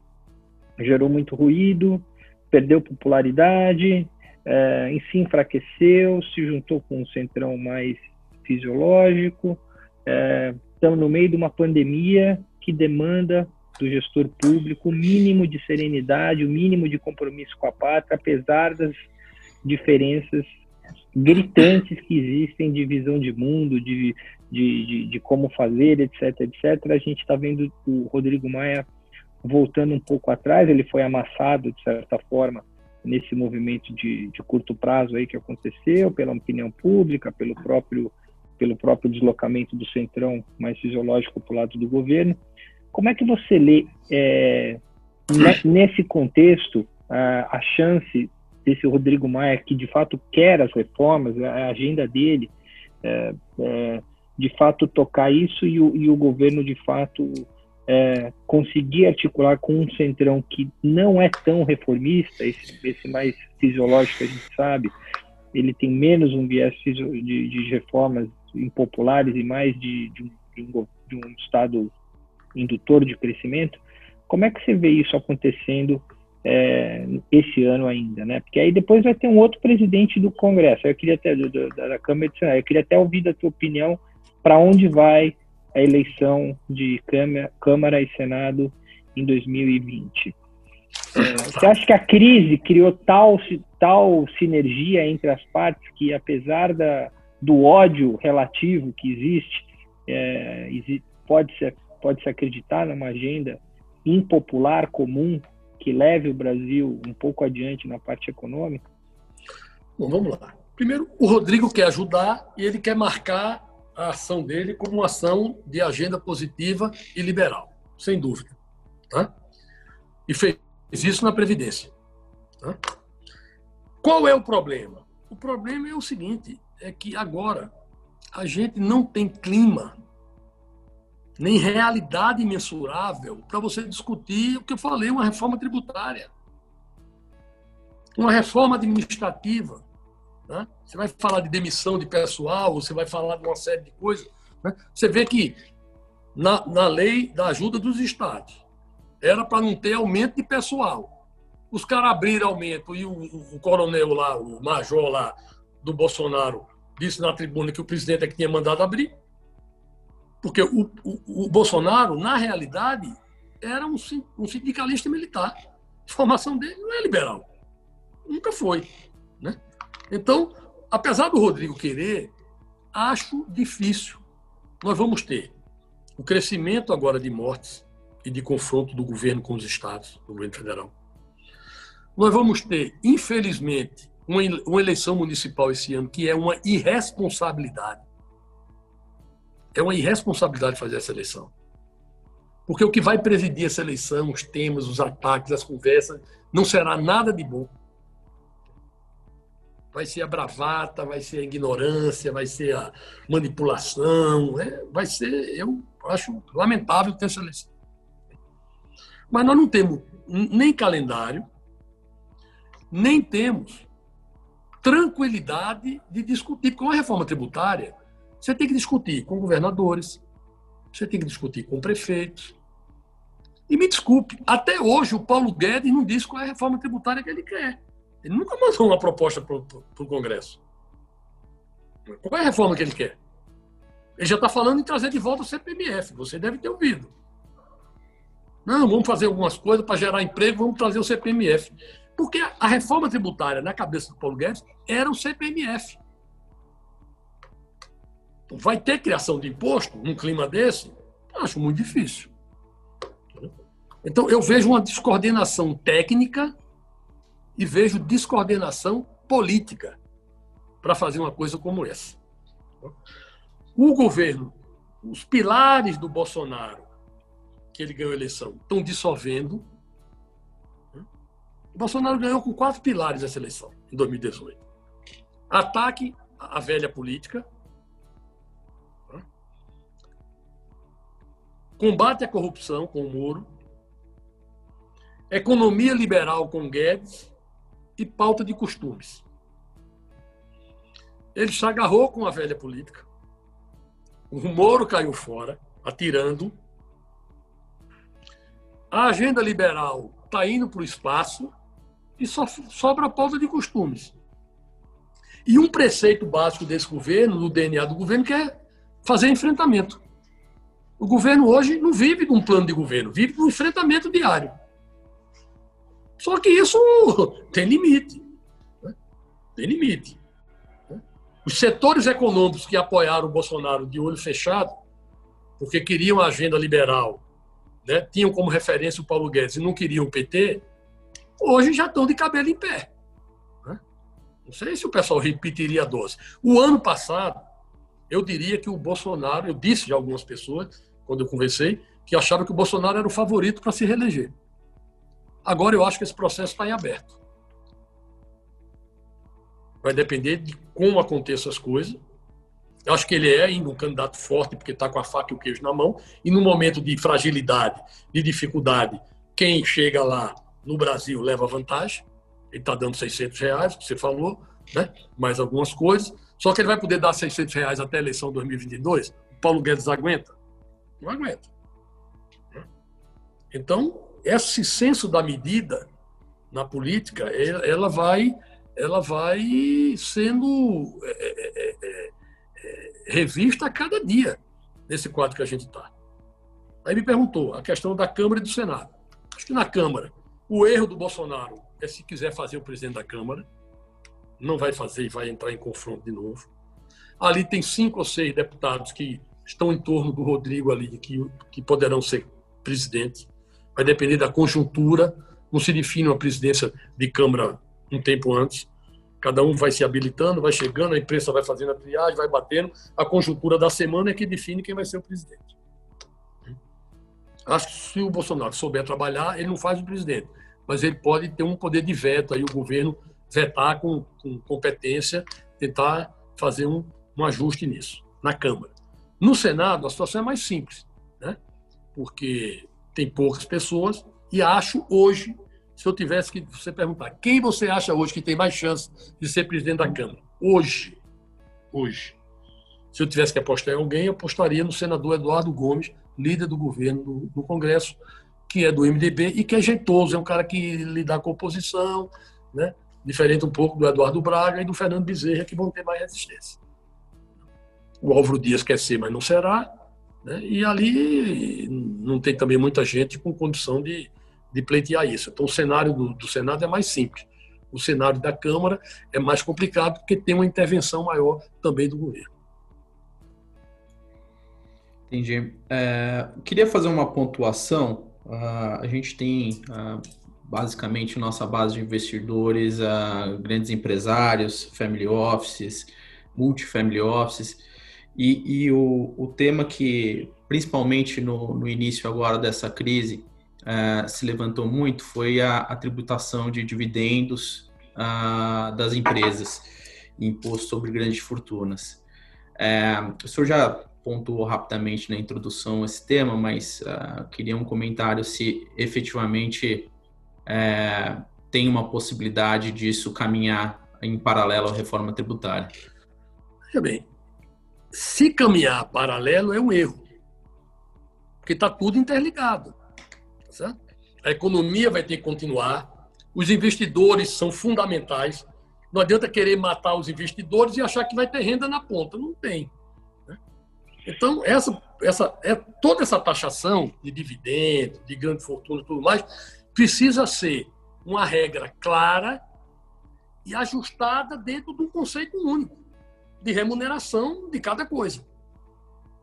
gerou muito ruído, perdeu popularidade, é, enfraqueceu, se juntou com um centrão mais fisiológico. É, estamos no meio de uma pandemia que demanda do gestor público o mínimo de serenidade, o mínimo de compromisso com a pátria, apesar das diferenças gritantes que existem de visão de mundo, de, de, de, de como fazer, etc, etc. A gente está vendo o Rodrigo Maia voltando um pouco atrás, ele foi amassado, de certa forma, nesse movimento de, de curto prazo aí que aconteceu, pela opinião pública, pelo próprio, pelo próprio deslocamento do centrão mais fisiológico para o lado do governo. Como é que você lê, é, nesse contexto, a, a chance desse Rodrigo Maia, que de fato quer as reformas, a agenda dele, é, é, de fato tocar isso e o, e o governo de fato é, conseguir articular com um centrão que não é tão reformista, esse, esse mais fisiológico a gente sabe, ele tem menos um viés de, de reformas impopulares e mais de, de, um, de um Estado indutor de crescimento. Como é que você vê isso acontecendo é, esse ano ainda, né? Porque aí depois vai ter um outro presidente do Congresso. Eu queria até da Câmara de Senado. Eu queria até ouvir da tua opinião para onde vai a eleição de Câmara, Câmara e Senado em 2020. É, você acha que a crise criou tal, tal sinergia entre as partes que, apesar da, do ódio relativo que existe, é, pode, se, pode se acreditar numa agenda impopular, comum, que leve o Brasil um pouco adiante na parte econômica? Bom, vamos lá. Primeiro, o Rodrigo quer ajudar e ele quer marcar a ação dele como uma ação de agenda positiva e liberal, sem dúvida. Tá? E fez isso na Previdência. Tá? Qual é o problema? O problema é o seguinte: é que agora a gente não tem clima nem realidade mensurável para você discutir o que eu falei, uma reforma tributária, uma reforma administrativa, né? Você vai falar de demissão de pessoal, você vai falar de uma série de coisas. Né? Você vê que na, na lei da ajuda dos estados era para não ter aumento de pessoal. Os caras abriram aumento e o, o, o, coronel lá, o major lá do Bolsonaro, disse na tribuna que o presidente é que tinha mandado abrir. Porque o, o, o Bolsonaro, na realidade, era um, um sindicalista militar. A formação dele não é liberal. Nunca foi. Né? Então, apesar do Rodrigo querer, acho difícil. Nós vamos ter o crescimento agora de mortes e de confronto do governo com os estados, do governo federal. Nós vamos ter, infelizmente, uma eleição municipal esse ano que é uma irresponsabilidade. É uma irresponsabilidade fazer essa eleição. Porque o que vai presidir essa eleição, os temas, os ataques, as conversas, não será nada de bom vai ser a bravata, vai ser a ignorância, vai ser a manipulação, né? vai ser, eu acho lamentável ter essa eleição. Mas nós não temos nem calendário, nem temos tranquilidade de discutir, porque uma reforma tributária, você tem que discutir com governadores, você tem que discutir com prefeitos, E me desculpe, até hoje o Paulo Guedes não disse qual é a reforma tributária que ele quer. Ele nunca mandou uma proposta para o Congresso. Qual é a reforma que ele quer? Ele já está falando em trazer de volta o CPMF. Você deve ter ouvido. Não, vamos fazer algumas coisas para gerar emprego, vamos trazer o CPMF. Porque a reforma tributária na cabeça do Paulo Guedes era o CPMF. Vai ter criação de imposto num clima desse? Acho muito difícil. Então, eu vejo uma descoordenação técnica e vejo descoordenação política para fazer uma coisa como essa. O governo, os pilares do Bolsonaro, que ele ganhou a eleição, estão dissolvendo. Bolsonaro ganhou com quatro pilares essa eleição, em 2018. Ataque à velha política, combate à corrupção com o Moro, economia liberal com Guedes e pauta de costumes. Ele se agarrou com a velha política. O Moro caiu fora, atirando. A agenda liberal está indo para o espaço e só sobra a pauta de costumes. E um preceito básico desse governo, do DNA do governo, que é fazer enfrentamento. O governo hoje não vive de um plano de governo, vive de um enfrentamento diário. Só que isso tem limite. Né? Tem limite. Né? Os setores econômicos que apoiaram o Bolsonaro de olho fechado, porque queriam a agenda liberal, né? tinham como referência o Paulo Guedes e não queriam o PT, hoje já estão de cabelo em pé. Né? Não sei se o pessoal repetiria a dose. O ano passado, eu diria que o Bolsonaro, eu disse a algumas pessoas, quando eu conversei, que acharam que o Bolsonaro era o favorito para se reeleger. Agora eu acho que esse processo está em aberto. Vai depender de como aconteçam as coisas. Eu acho que ele é ainda um candidato forte, porque está com a faca e o queijo na mão. E no momento de fragilidade, de dificuldade, quem chega lá no Brasil leva vantagem. Ele está dando 600 reais, que você falou, né? mais algumas coisas. Só que ele vai poder dar 600 reais até a eleição 2022? O Paulo Guedes aguenta? Não aguenta. Então, esse senso da medida na política, ela vai, ela vai sendo é é, é, é, é, revista a cada dia nesse quadro que a gente está. Aí me perguntou a questão da Câmara e do Senado. Acho que na Câmara, o erro do Bolsonaro é se quiser fazer o presidente da Câmara, não vai fazer e vai entrar em confronto de novo. Ali tem cinco ou seis deputados que estão em torno do Rodrigo ali, que, que poderão ser presidentes vai depender da conjuntura, não se define uma presidência de Câmara um tempo antes. Cada um vai se habilitando, vai chegando, a imprensa vai fazendo a triagem, vai batendo. A conjuntura da semana é que define quem vai ser o presidente. Acho que se o Bolsonaro souber trabalhar, ele não faz o presidente, mas ele pode ter um poder de veto, aí o governo vetar com, com competência, tentar fazer um, um ajuste nisso, na Câmara. No Senado, a situação é mais simples, né? porque tem poucas pessoas, e acho hoje, se eu tivesse que você perguntar, quem você acha hoje que tem mais chance de ser presidente da Câmara? Hoje. Hoje. Se eu tivesse que apostar em alguém, eu apostaria no senador Eduardo Gomes, líder do governo do, do Congresso, que é do MDB e que é jeitoso, é um cara que lida com oposição, né? diferente um pouco do Eduardo Braga e do Fernando Bezerra, que vão ter mais resistência. O Álvaro Dias quer ser, mas não será. Né? E ali não tem também muita gente com condição de, de pleitear isso. Então, o cenário do, do Senado é mais simples. O cenário da Câmara é mais complicado porque tem uma intervenção maior também do governo. Entendi. É, queria fazer uma pontuação. Uh, a gente tem uh, basicamente nossa base de investidores, uh, grandes empresários, family offices, multifamily offices. E, e o, o, tema que, principalmente no, no início agora dessa crise, uh, se levantou muito foi a, a tributação de dividendos uh, das empresas, imposto sobre grandes fortunas. Uh, o senhor já pontuou rapidamente na introdução esse tema, mas queria um comentário se efetivamente tem uma possibilidade disso caminhar em paralelo à reforma tributária. Veja bem, se caminhar paralelo é um erro, porque está tudo interligado. Certo? A economia vai ter que continuar, os investidores são fundamentais. Não adianta querer matar os investidores e achar que vai ter renda na ponta. Não tem. Então, essa, essa, é, toda essa taxação de dividendos, de grande fortuna e tudo mais, precisa ser uma regra clara e ajustada dentro de um conceito único de remuneração de cada coisa.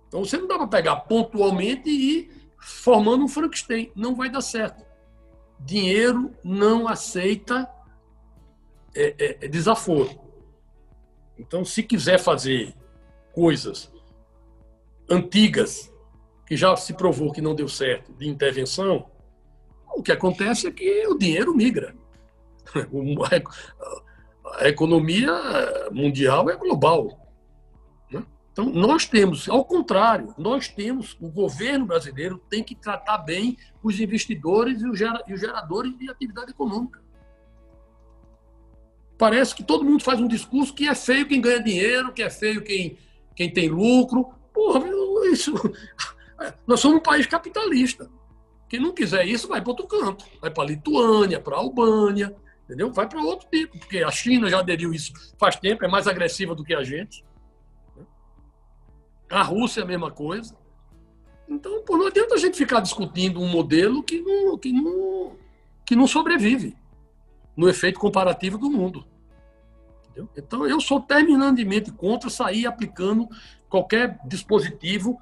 Então, você não dá para pegar pontualmente e ir formando um Frankenstein. Não vai dar certo. Dinheiro não aceita é, é, desaforo. Então, se quiser fazer coisas antigas, que já se provou que não deu certo, de intervenção, o que acontece é que o dinheiro migra. A economia mundial é global. Então, nós temos, ao contrário, nós temos, o governo brasileiro tem que tratar bem os investidores e os geradores de atividade econômica. Parece que todo mundo faz um discurso que é feio quem ganha dinheiro, que é feio quem, quem tem lucro. Porra, isso. Nós somos um país capitalista. Quem não quiser isso, vai para outro canto. Vai para a Lituânia, para a Albânia, entendeu? Vai para outro tipo, porque a China já aderiu isso faz tempo, é mais agressiva do que a gente. A Rússia é a mesma coisa. Então, pô, não adianta a gente ficar discutindo um modelo que não, que não, que não sobrevive no efeito comparativo do mundo. Entendeu? Então, eu sou terminantemente contra sair aplicando qualquer dispositivo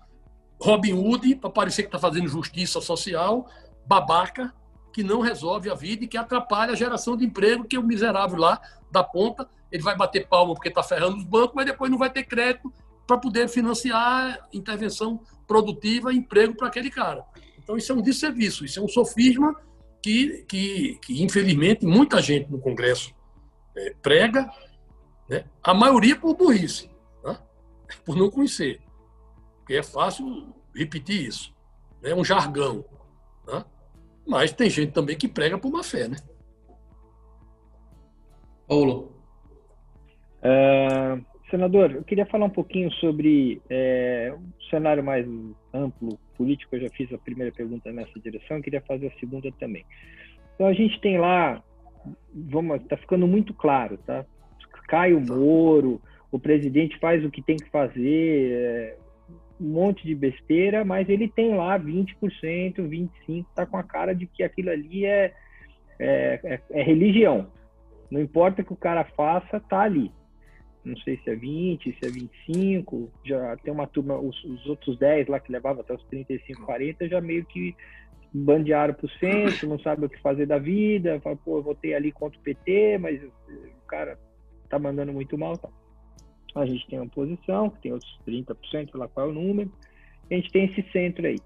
Robin Hood para parecer que está fazendo justiça social, babaca, que não resolve a vida e que atrapalha a geração de emprego, que é o miserável lá da ponta, ele vai bater palma porque está ferrando os bancos, mas depois não vai ter crédito para poder financiar intervenção produtiva emprego para aquele cara. Então, isso é um desserviço, isso é um sofisma que, que, que infelizmente, muita gente no Congresso é, prega, né? a maioria por burrice? Por não conhecer. Porque é fácil repetir isso. É um jargão. Né? Mas tem gente também que prega por má fé, né? Paulo. Uh, Senador, eu queria falar um pouquinho sobre é, um cenário mais amplo, político. Eu já fiz a primeira pergunta nessa direção, eu queria fazer a segunda também. Então, a gente tem lá, vamos, está ficando muito claro, tá? Cai o Moro, o presidente faz o que tem que fazer, é, um monte de besteira, mas ele tem lá 20%, 25%, está com a cara de que aquilo ali é, é, é, é religião. Não importa o que o cara faça, tá ali não sei se é 20, se é 25, já tem uma turma, os, os outros 10 lá que levava até os 35, 40, já meio que bandearam para o centro, não sabe o que fazer da vida, fala, pô, eu votei ali contra o PT, mas o cara tá mandando muito mal. Tá. A gente tem uma posição, que tem outros 30%, sei lá qual é o número, a gente tem esse centro aí.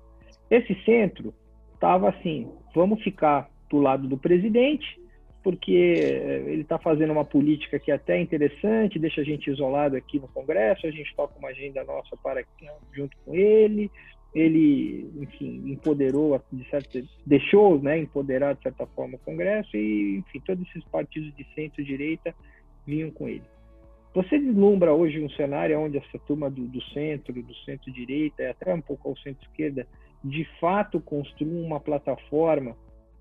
Esse centro tava assim, vamos ficar do lado do presidente, porque eh, ele está fazendo uma política que é até interessante, deixa a gente isolado aqui no Congresso, a gente toca uma agenda nossa para junto com ele, ele, enfim, empoderou, de certa, deixou, né, empoderar de certa forma o Congresso e, enfim, todos esses partidos de centro-direita vinham com ele. Você deslumbra hoje um cenário onde essa turma do, do centro, do centro-direita e até um pouco ao centro-esquerda, de fato construam uma plataforma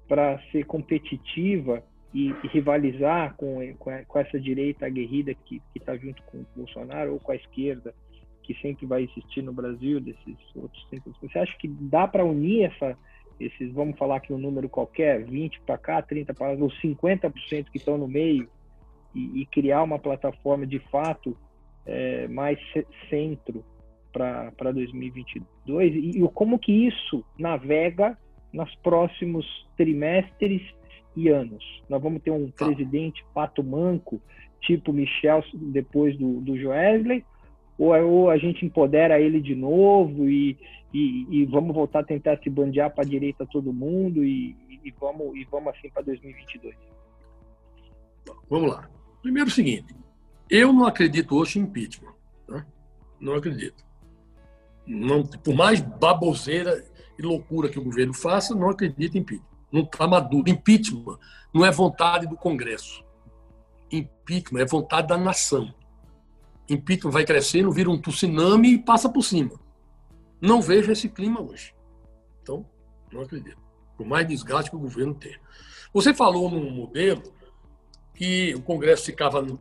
para ser competitiva e, e rivalizar com, com, com, essa direita aguerrida que está junto com o Bolsonaro ou com a esquerda que sempre vai existir no Brasil desses outros centros. Você acha que dá para unir essa, esses, vamos falar aqui um número qualquer, 20 para cá, 30 para lá, os 50% que estão no meio e, e, criar uma plataforma de fato é, mais centro para 2022 e, e como que isso navega nos próximos trimestres e anos. Nós vamos ter um tá. presidente pato manco, tipo Michel depois do, do Joesley, ou, ou a gente empodera ele de novo e, e, e vamos voltar a tentar se bandear para a direita todo mundo e, e, vamos, e vamos assim para 2022? Vamos lá. Primeiro o seguinte, eu não acredito hoje em impeachment. Tá? Não acredito. Não, por mais baboseira e loucura que o governo faça, não acredito em impeachment não está maduro. Impeachment não é vontade do Congresso. Impeachment é vontade da nação. Impeachment vai crescendo, vira um tsunami e passa por cima. Não vejo esse clima hoje. Então, não acredito. por mais desgaste que o governo tenha. Você falou num modelo que o Congresso ficava no,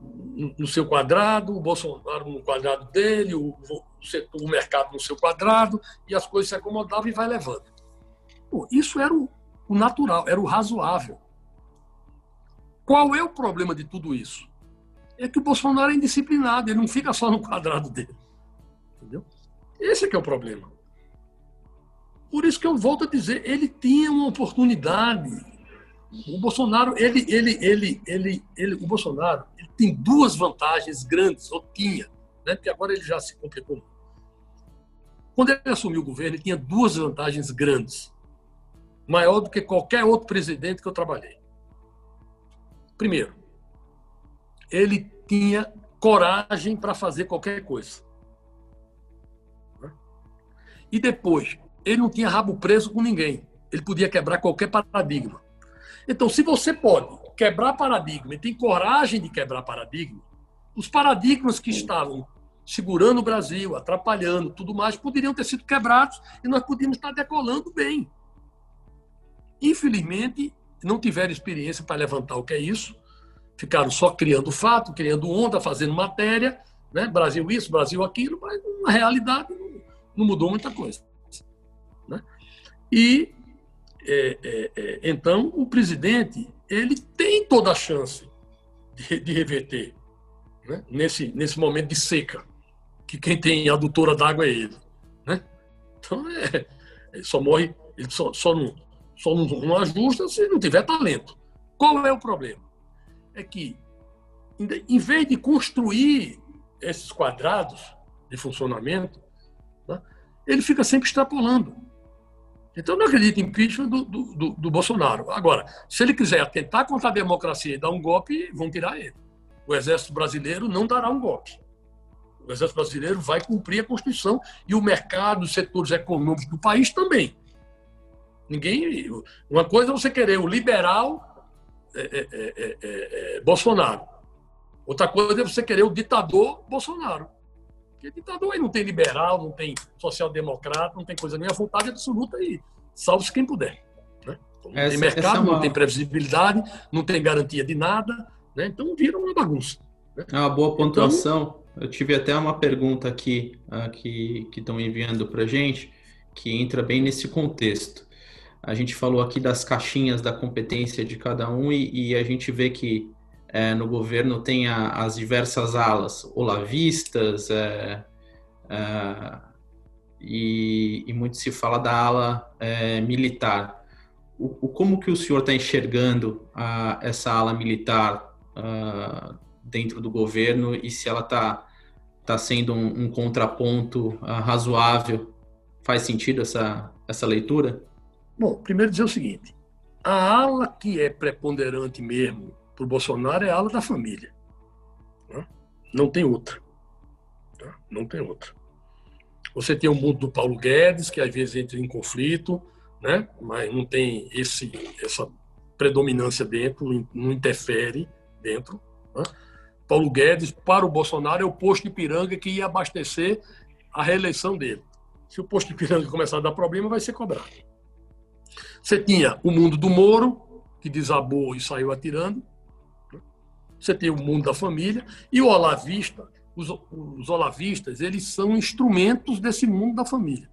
no seu quadrado, o Bolsonaro no quadrado dele, o, o, setor, o mercado no seu quadrado, e as coisas se acomodavam e vai levando. Isso era o, o natural, era o razoável. Qual é o problema de tudo isso? É que o Bolsonaro é indisciplinado, ele não fica só no quadrado dele. Entendeu? Esse é que é o problema. Por isso que eu volto a dizer, ele tinha uma oportunidade. O Bolsonaro, ele, ele, ele, ele, ele o Bolsonaro, ele tem duas vantagens grandes, ou tinha, né? Porque agora ele já se completou. Quando ele assumiu o governo, ele tinha duas vantagens grandes, maior do que qualquer outro presidente que eu trabalhei. Primeiro, ele tinha coragem para fazer qualquer coisa. E depois, ele não tinha rabo preso com ninguém. Ele podia quebrar qualquer paradigma. Então, se você pode quebrar paradigma e tem coragem de quebrar paradigma, os paradigmas que estavam segurando o Brasil, atrapalhando, tudo mais, poderiam ter sido quebrados e nós podíamos estar decolando bem. Infelizmente, não tiveram experiência para levantar o que é isso, ficaram só criando fato, criando onda, fazendo matéria, né? Brasil isso, Brasil aquilo, mas na realidade não, não mudou muita coisa. Né? E é, é, é, então o presidente ele tem toda a chance de, de reverter né? nesse, nesse momento de seca, que quem tem a adutora d'água é ele. Né? Então é, ele só morre, ele só, só, não, só não, não ajusta se não tiver talento. Qual é o problema? É que, em vez de construir esses quadrados de funcionamento, né, ele fica sempre extrapolando. Então, não acredito em impeachment do, do, do, do, Bolsonaro. Agora, se ele quiser atentar contra a democracia e dar um golpe, vão tirar ele. O Exército Brasileiro não dará um golpe. O Exército Brasileiro vai cumprir a Constituição e o mercado, os setores econômicos do país também. Ninguém. Uma coisa é você querer o liberal é é, é, é, é, Bolsonaro. Outra coisa é você querer o ditador Bolsonaro. Porque ditador aí não tem liberal, não tem social-democrata, não tem coisa nenhuma, a vontade absoluta aí, salve-se quem puder. Né? Então, não essa, tem mercado, uma... não tem previsibilidade, não tem garantia de nada, né? então vira uma bagunça. Né? É uma boa pontuação. Então, Eu tive até uma pergunta aqui uh, que estão enviando para gente, que entra bem nesse contexto. A gente falou aqui das caixinhas da competência de cada um e, e a gente vê que é, no governo tem a, as diversas alas, olavistas, é, é, e, e, muito se fala da ala é, militar. O, o, como que o senhor está enxergando a, essa ala militar a, dentro do governo e se ela está tá sendo um, um contraponto razoável? Faz sentido essa, essa leitura? Bom, primeiro dizer o seguinte: a ala que é preponderante mesmo para o Bolsonaro é a ala da família. Né? Não tem outra. Tá? Não tem outra. Você tem o mundo do Paulo Guedes, que às vezes entra em conflito, né? mas não tem esse, essa predominância dentro, não interfere dentro. Né? Paulo Guedes, para o Bolsonaro, é o posto de Piranga que ia abastecer a reeleição dele. Se o posto de Piranga começar a dar problema, vai ser cobrado. Você tinha o mundo do Moro, que desabou e saiu atirando. Você tem o mundo da família e o olavista. Os, os olavistas, eles são instrumentos desse mundo da família.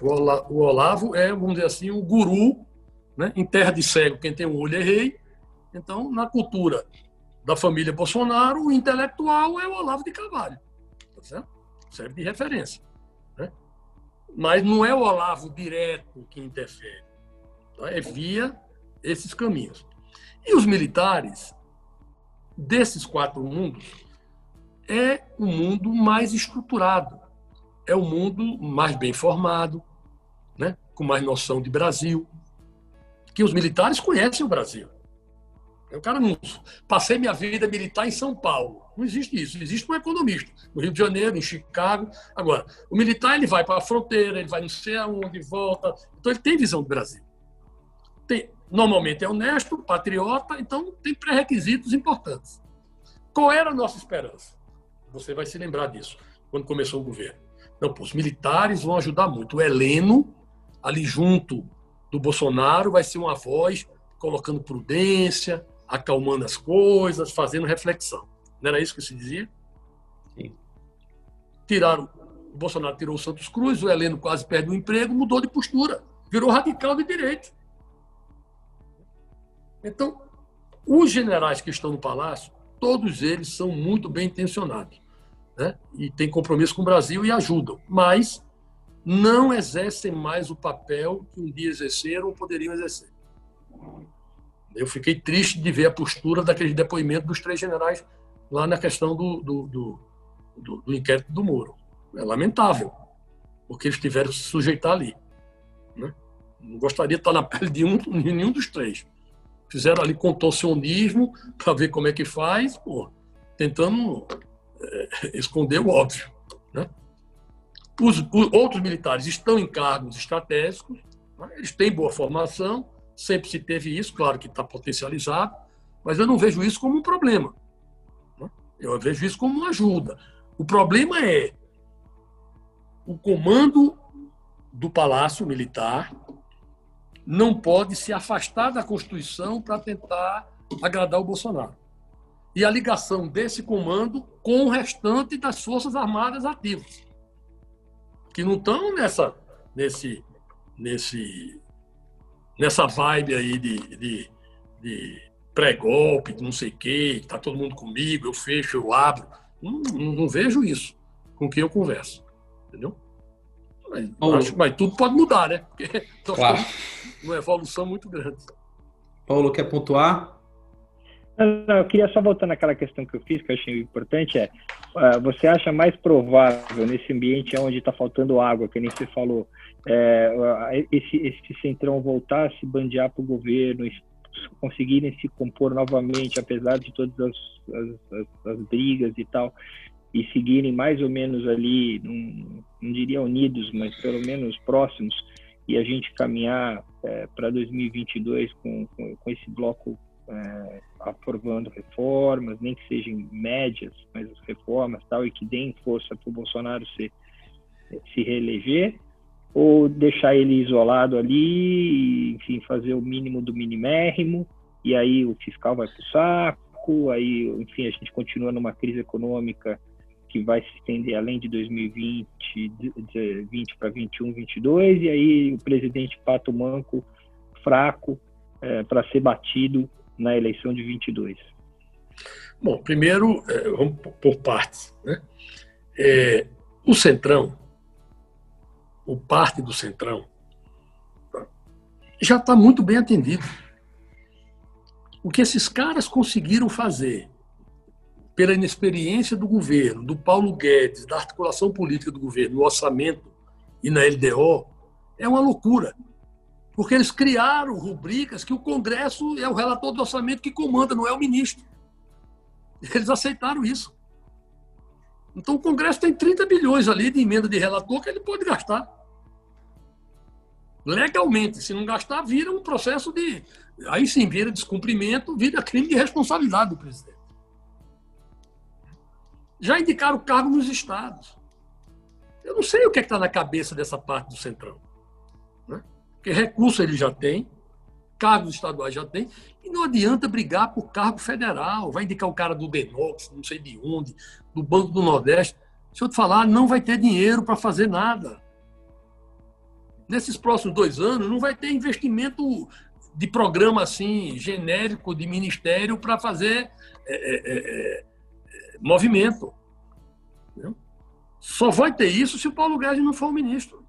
O, Ola, o Olavo é, vamos dizer assim, o guru, né? em terra de cego, quem tem um olho é rei. Então, na cultura da família Bolsonaro, o intelectual é o Olavo de Carvalho. Tá certo? Serve de referência. Né? Mas não é o Olavo direto que interfere. Tá? É via esses caminhos. E os militares, desses quatro mundos, é o mundo mais estruturado, é o mundo mais bem formado, né? com mais noção de Brasil, que os militares conhecem o Brasil. O cara não. Passei minha vida militar em São Paulo. Não existe isso. Existe um economista. No Rio de Janeiro, em Chicago. Agora, o militar ele vai para a fronteira, ele vai não sei aonde, volta. Então ele tem visão do Brasil. Tem, normalmente é honesto, patriota, então tem pré-requisitos importantes. Qual era a nossa esperança? Você vai se lembrar disso, quando começou o governo. Não, pô, os militares vão ajudar muito. O Heleno, ali junto do Bolsonaro vai ser uma voz colocando prudência, acalmando as coisas, fazendo reflexão. Não era isso que se dizia? Sim. Tiraram, o Bolsonaro tirou o Santos Cruz, o Heleno quase perde o emprego, mudou de postura, virou radical de direita. Então, os generais que estão no palácio, todos eles são muito bem intencionados, né? E têm compromisso com o Brasil e ajudam, mas não exercem mais o papel que um dia exerceram ou poderiam exercer. Eu fiquei triste de ver a postura daquele depoimento dos três generais lá na questão do, do, do, do, do inquérito do Moro. É lamentável, porque eles tiveram que se sujeitar ali. Né? Não gostaria de estar na pele de um, nenhum dos três. Fizeram ali contorcionismo para ver como é que faz, pô, tentando é, esconder o óbvio. Né? Os, os, outros militares estão em cargos estratégicos, né? eles têm boa formação, sempre se teve isso, claro que está potencializado, mas eu não vejo isso como um problema. Né? Eu vejo isso como uma ajuda. O problema é o comando do Palácio Militar não pode se afastar da Constituição para tentar agradar o Bolsonaro. E a ligação desse comando com o restante das Forças Armadas ativas, que não estão nessa, nesse, nesse, nessa vibe aí de, de, de pré-golpe, de não sei o quê, está todo mundo comigo, eu fecho, eu abro. Não, não, não vejo isso com quem eu converso. Entendeu? Mas, acho, mas tudo pode mudar, né? Porque claro. Uma evolução muito grande. Paulo, quer pontuar? Não, eu queria só voltar naquela questão que eu fiz, que eu achei importante, é uh, você acha mais provável nesse ambiente onde está faltando água, que nem você falou, é, esse, esse centrão voltar a se bandear para o governo, conseguirem se compor novamente, apesar de todas as, as, as, as brigas e tal, e seguirem mais ou menos ali, não, não diria unidos, mas pelo menos próximos, e a gente caminhar é, para 2022 com, com, com, esse bloco é, aprovando reformas, nem que sejam médias, mas as reformas tal, e que deem força para o Bolsonaro se, se reeleger, ou deixar ele isolado ali, enfim, fazer o mínimo do minimérrimo, e aí o fiscal vai para o saco, aí, enfim, a gente continua numa crise econômica que vai se estender além de 2020, 20 para 21, 22, e aí o presidente Pato Manco fraco é, para ser batido na eleição de 22. Bom, primeiro, é, vamos por partes. Né? É, o Centrão, o parte do Centrão, já está muito bem atendido. O que esses caras conseguiram fazer pela inexperiência do governo, do Paulo Guedes, da articulação política do governo, no orçamento e na LDO, é uma loucura. Porque eles criaram rubricas que o Congresso é o relator do orçamento que comanda, não é o ministro. Eles aceitaram isso. Então o Congresso tem 30 bilhões ali de emenda de relator que ele pode gastar. Legalmente, se não gastar, vira um processo de. Aí sim, vira descumprimento, vira crime de responsabilidade do presidente já indicaram cargo nos estados. Eu não sei o que é está na cabeça dessa parte do Centrão. Né? Porque recurso ele já tem, cargos estaduais já tem, e não adianta brigar por cargo federal. Vai indicar o cara do Denox, não sei de onde, do Banco do Nordeste. Se eu te falar, não vai ter dinheiro para fazer nada. Nesses próximos dois anos, não vai ter investimento de programa assim genérico de ministério para fazer é, é, é, é movimento. Entendeu? Só vai ter isso se o Paulo Guedes não for o ministro.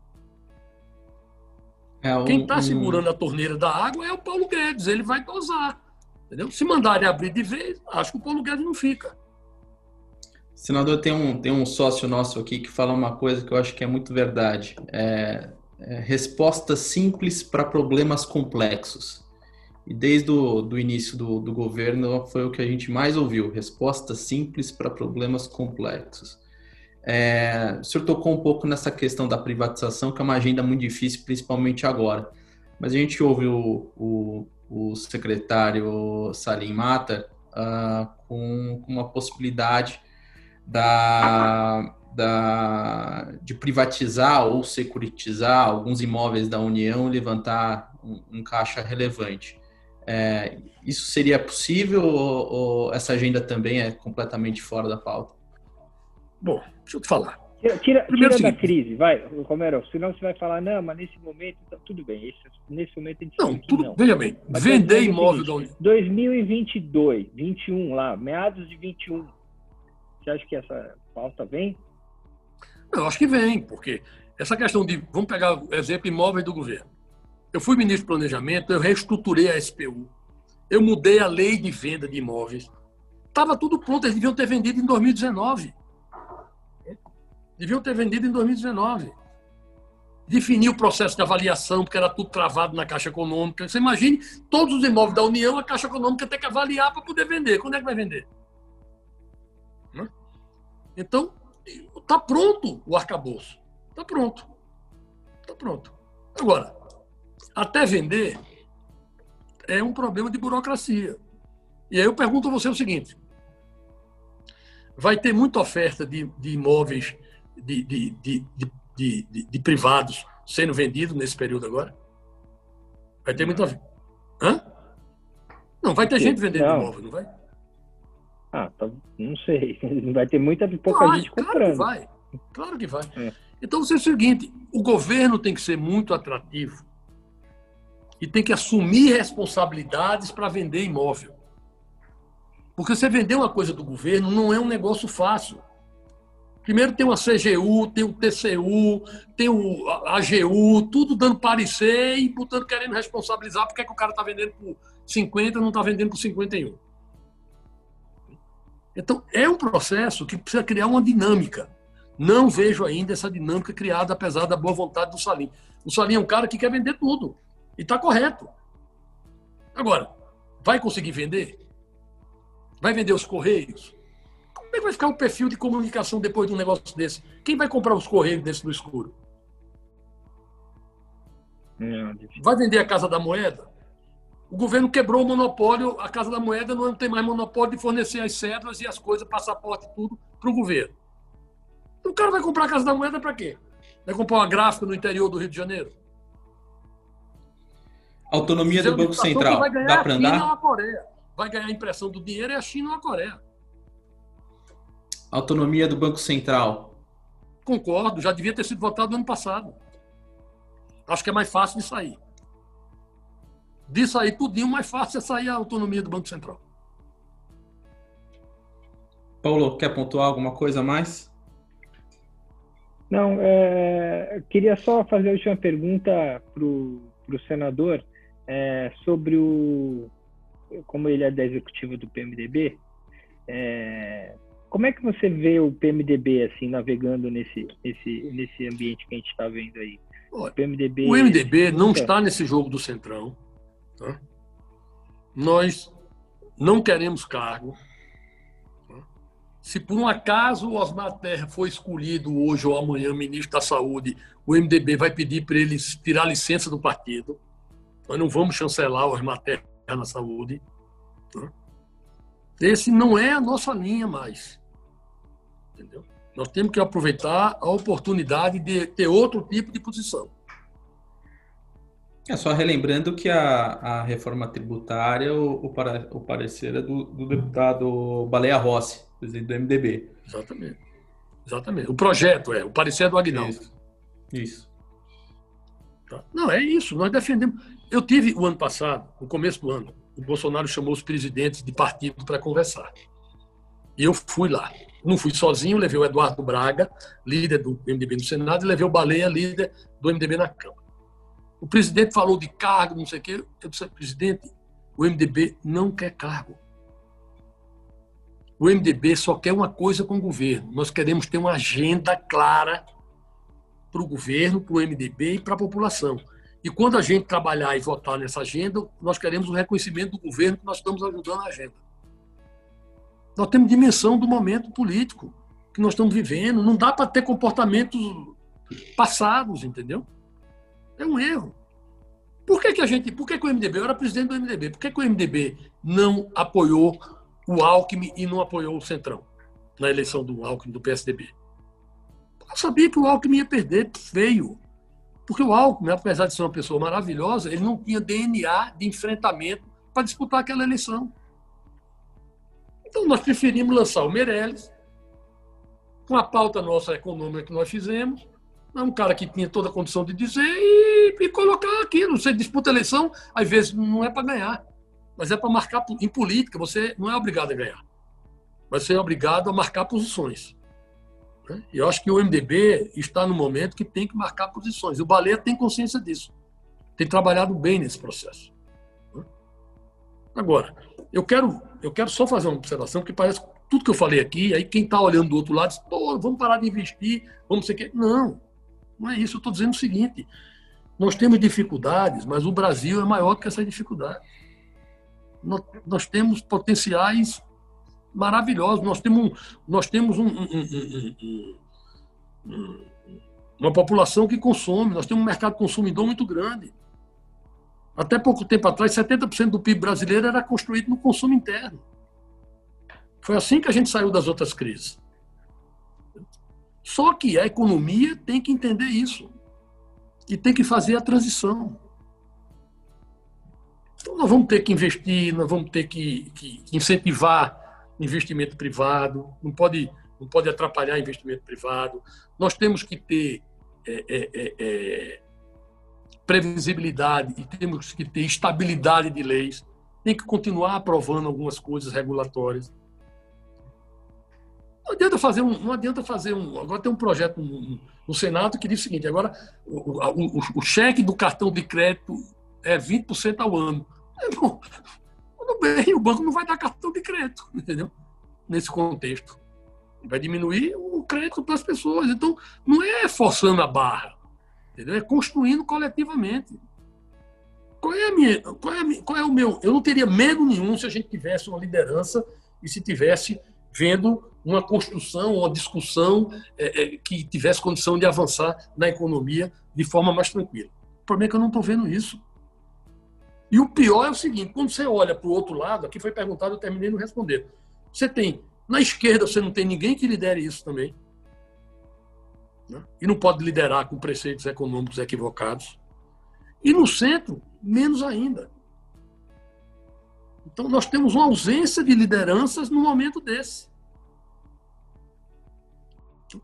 É um, Quem está um... segurando a torneira da água é o Paulo Guedes, ele vai dosar. Entendeu? Se mandarem abrir de vez, acho que o Paulo Guedes não fica. Senador, tem um, tem um sócio nosso aqui que fala uma coisa que eu acho que é muito verdade. É, é respostas simples para problemas complexos. E desde o do início do, do governo foi o que a gente mais ouviu: respostas simples para problemas complexos. É, o senhor tocou um pouco nessa questão da privatização, que é uma agenda muito difícil, principalmente agora. Mas a gente ouve o, o, o secretário Salim Mata uh, com, com, uma possibilidade da, da, de privatizar ou securitizar alguns imóveis da União, levantar um, um caixa relevante. É, isso seria possível ou, ou, essa agenda também é completamente fora da pauta? Bom, deixa eu te falar. Tira, tira, tira da crise, vai, Romero. Senão você vai falar, não, mas nesse momento, tá, tudo bem. Esse, nesse momento a gente não, tudo, não. Veja bem, mas vender imóvel da União. 2022, 21 lá, meados de 21. Você acha que essa pauta vem? Eu acho que vem, porque essa questão de. Vamos pegar o exemplo imóveis do governo. Eu fui ministro do Planejamento, eu reestruturei a SPU, eu mudei a lei de venda de imóveis. Estava tudo pronto, eles deviam ter vendido em 2019. Deviam ter vendido em 2019. Definiu o processo de avaliação, porque era tudo travado na Caixa Econômica. Você imagine todos os imóveis da União, a Caixa Econômica tem que avaliar para poder vender. Quando é que vai vender? Então, está pronto o arcabouço. Está pronto. Está pronto. Agora, até vender é um problema de burocracia. E aí eu pergunto a você o seguinte: vai ter muita oferta de, de imóveis de, de, de, privados sendo vendidos nesse período agora? Vai ter muita. Hã? Não, vai ter gente vendendo não. imóvel, não vai? Ah, tá, não sei. Vai ter muita pouca vai, gente comprando. Claro que vai. Claro que vai. É. Então, é o seguinte: o governo tem que ser muito atrativo e tem que assumir responsabilidades para vender imóvel. Porque você vender uma coisa do governo não é um negócio fácil. Primeiro tem uma CGU, tem o TCU, tem o AGU, tudo dando parecer e botando, querendo responsabilizar porque é que o cara está vendendo por 50 e não está vendendo por 51. Então, é um processo que precisa criar uma dinâmica. Não vejo ainda essa dinâmica criada, apesar da boa vontade do Salim. O Salim é um cara que quer vender tudo. E está correto. Agora, vai conseguir vender? Vai vender os Correios? Como é que vai ficar o perfil de comunicação depois de um negócio desse? Quem vai comprar os correios desse no escuro? vai vender a Casa da Moeda? O governo quebrou o monopólio, a Casa da Moeda não tem mais monopólio de fornecer as cédulas e as coisas, passaporte e tudo para o governo. O cara vai comprar a Casa da Moeda para quê? Vai comprar uma gráfica no interior do Rio de Janeiro? Autonomia do Banco Central. Dá para andar? Vai ganhar a Coreia. Vai ganhar a impressão do dinheiro é a China ou a Coreia. Autonomia do Banco Central. Concordo, já devia ter sido votado no ano passado. Acho que é mais fácil de sair. De sair tudinho, mais fácil é sair a autonomia do Banco Central. Paulo, quer pontuar alguma coisa a mais? Não, é, queria só fazer a última pergunta para o senador é, sobre o. Como ele é da executiva do PMDB, é, como é que você vê o PMDB assim navegando nesse, nesse, nesse ambiente que a gente está vendo aí? O PMDB, o MDB não está nesse jogo do centrão. Tá? Nós não queremos cargo. Tá? Se por um acaso o Osmar Terra for escolhido hoje ou amanhã ministro da Saúde, o MDB vai pedir para eles tirar licença do partido. Nós não vamos chancelar o Osmar Terra na saúde. Tá? Esse não é a nossa linha mais. Entendeu? Nós temos que aproveitar a oportunidade de ter outro tipo de posição. É só relembrando que a, a reforma tributária, o, o, para, o parecer é do, do, deputado Baleia Rossi, presidente do MDB. Exatamente. Exatamente. O projeto é, o parecer é do Aguinaldo. Isso. isso. Tá. Não, é isso. Nós defendemos. Eu tive o ano passado, no começo do ano, o Bolsonaro chamou os presidentes de partido para conversar. E eu fui lá. Não fui sozinho, levei o Eduardo Braga, líder do MDB no Senado, e levei o Baleia, líder do MDB na Câmara. O presidente falou de cargo, não sei o quê. Eu disse, presidente, o MDB não quer cargo. O MDB só quer uma coisa com o governo. Nós queremos ter uma agenda clara para o governo, para o MDB e para a população. E quando a gente trabalhar e votar nessa agenda, nós queremos o reconhecimento do governo que nós estamos ajudando a agenda. Nós temos dimensão do momento político que nós estamos vivendo. Não dá para ter comportamentos passados, entendeu? É um erro. Por que, que a gente. Por que, que o MDB? Eu era presidente do MDB. Por que, que o MDB não apoiou o Alckmin e não apoiou o Centrão na eleição do Alckmin do PSDB? Eu sabia que o Alckmin ia perder feio. Porque o Alckmin, apesar de ser uma pessoa maravilhosa, ele não tinha DNA de enfrentamento para disputar aquela eleição. Então nós preferimos lançar o Meirelles, com a pauta nossa econômica que nós fizemos, é um cara que tinha toda a condição de dizer e, e colocar aquilo. Você disputa a eleição, às vezes não é para ganhar, mas é para marcar em política. Você não é obrigado a ganhar, mas você é obrigado a marcar posições. Né? Eu acho que o MDB está no momento que tem que marcar posições. O Baleia tem consciência disso. Tem trabalhado bem nesse processo. Né? Agora, eu quero, eu quero só fazer uma observação, que parece tudo que eu falei aqui, aí quem está olhando do outro lado diz, pô, vamos parar de investir, vamos ser que. Não, não é isso. Eu estou dizendo o seguinte: nós temos dificuldades, mas o Brasil é maior que essa dificuldade. Nós, nós temos potenciais maravilhosos. Nós temos, nós temos um, um, um, uma população que consome, nós temos um mercado consumidor muito grande. Até pouco tempo atrás, 70% do PIB brasileiro era construído no consumo interno. Foi assim que a gente saiu das outras crises. Só que a economia tem que entender isso e tem que fazer a transição. Então, nós vamos ter que investir, nós vamos ter que, que incentivar investimento privado, não pode, não pode atrapalhar investimento privado. Nós temos que ter é, é, é, é, previsibilidade e temos que ter estabilidade de leis. Tem que continuar aprovando algumas coisas regulatórias. Não adianta fazer um, não adianta fazer um. Agora tem um projeto no, no Senado que diz o seguinte: agora o, o, o, cheque do cartão de crédito é 20% ao ano. É bom, tudo bem, o banco não vai dar cartão de crédito, entendeu? Nesse contexto. Vai diminuir o crédito para as pessoas. Então, não é forçando a barra, entendeu? É construindo coletivamente. Qual é, minha, qual, é a, qual é o meu. Eu não teria medo nenhum se a gente tivesse uma liderança e se tivesse vendo uma construção, uma discussão é, é, que tivesse condição de avançar na economia de forma mais tranquila. O problema é que eu não estou vendo isso. E o pior é o seguinte: quando você olha para o outro lado, aqui foi perguntado, eu terminei não responder. Você tem, na esquerda, você não tem ninguém que lidere isso também. Né? E não pode liderar com preceitos econômicos equivocados. E no centro, menos ainda. Então, nós temos uma ausência de lideranças no momento desse.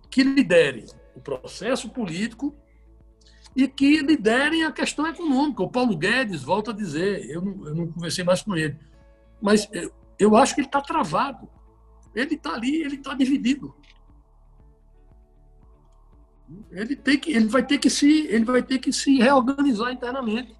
Que lidere o processo político e que liderem a questão econômica. O Paulo Guedes volta a dizer, eu não, eu não conversei mais com ele, mas eu, eu acho que ele está travado. Ele está ali, ele está dividido. Ele, tem que, ele, vai ter que se, ele vai ter que se reorganizar internamente.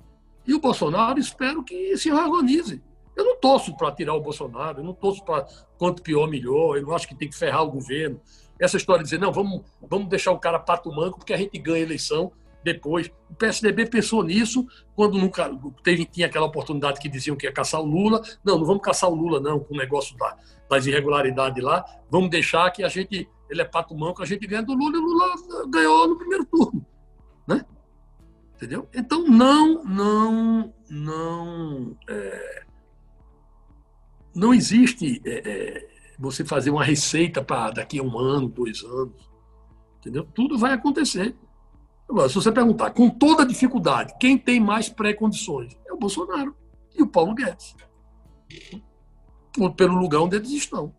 E o Bolsonaro, espero que se reorganize. Eu não torço para tirar o Bolsonaro, eu não torço para quanto pior, melhor. Eu não acho que tem que ferrar o governo. Essa história de dizer, não, vamos, vamos deixar o cara pato manco porque a gente ganha a eleição depois. O PSDB pensou nisso quando nunca teve, tinha aquela oportunidade que diziam que ia caçar o Lula. Não, não vamos caçar o Lula, não, com o negócio da, das irregularidades lá. Vamos deixar que a gente. Ele é pato manco, a gente ganha do Lula e o Lula ganhou no primeiro turno. Né? Entendeu? Então, não, não, não. É, não existe é, é, você fazer uma receita para daqui a um ano, dois anos. Entendeu? Tudo vai acontecer. Agora, se você perguntar, com toda dificuldade, quem tem mais pré-condições? É o Bolsonaro e o Paulo Guedes. Pelo lugar onde eles estão.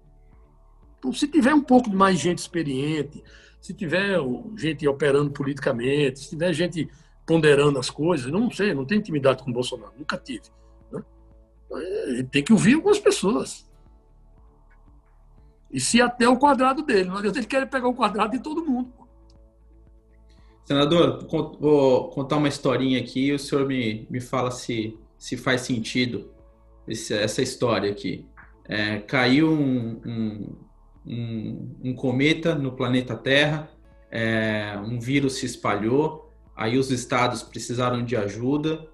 Então, se tiver um pouco mais gente experiente, se tiver gente operando politicamente, se tiver gente ponderando as coisas, não sei, não tenho intimidade com o Bolsonaro, nunca tive. Né? Tem que ouvir algumas pessoas. E se até o quadrado dele, não adianta ele querer pegar o quadrado de todo mundo. Senador, vou contar uma historinha aqui e o senhor me, me fala se, se faz sentido esse, essa história aqui. É, caiu um, um, um, um, cometa no planeta Terra, é, um vírus se espalhou, aí os estados precisaram de ajuda,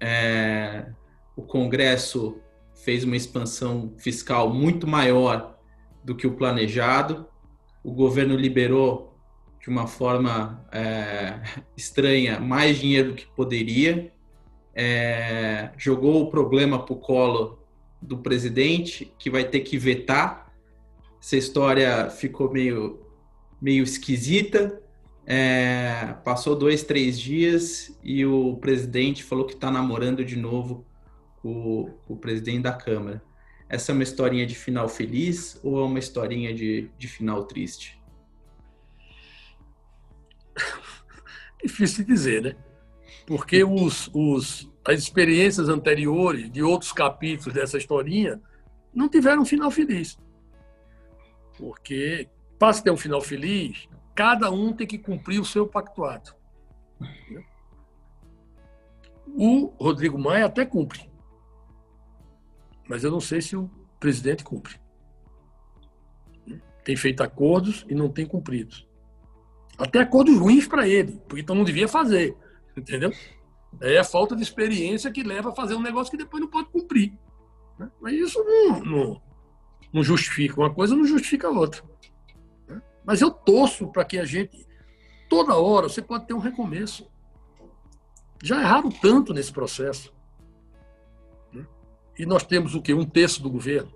é, o Congresso fez uma expansão fiscal muito maior do que o planejado, o governo liberou de uma forma é, estranha mais dinheiro do que poderia, é, jogou o problema para o colo do presidente, que vai ter que vetar. Essa história ficou meio, meio esquisita. É, passou dois, três dias e o presidente falou que está namorando de novo com, o presidente da Câmara. Essa é uma historinha de final feliz ou é uma historinha de, de final triste? Difícil de dizer, né? Porque os, os, as experiências anteriores de outros capítulos dessa historinha não tiveram um final feliz. Porque, para ter um final feliz, cada um tem que cumprir o seu pactuado. O Rodrigo Maia até cumpre, mas eu não sei se o presidente cumpre. Tem feito acordos e não tem cumprido. Até acordos ruins para ele, porque então não devia fazer, entendeu? É a falta de experiência que leva a fazer um negócio que depois não pode cumprir. Mas isso não, não, não justifica. Uma coisa não justifica a outra. Mas eu torço para que a gente, toda hora, você pode ter um recomeço. Já erraram tanto nesse processo. Né? E nós temos o quê? Um terço do governo.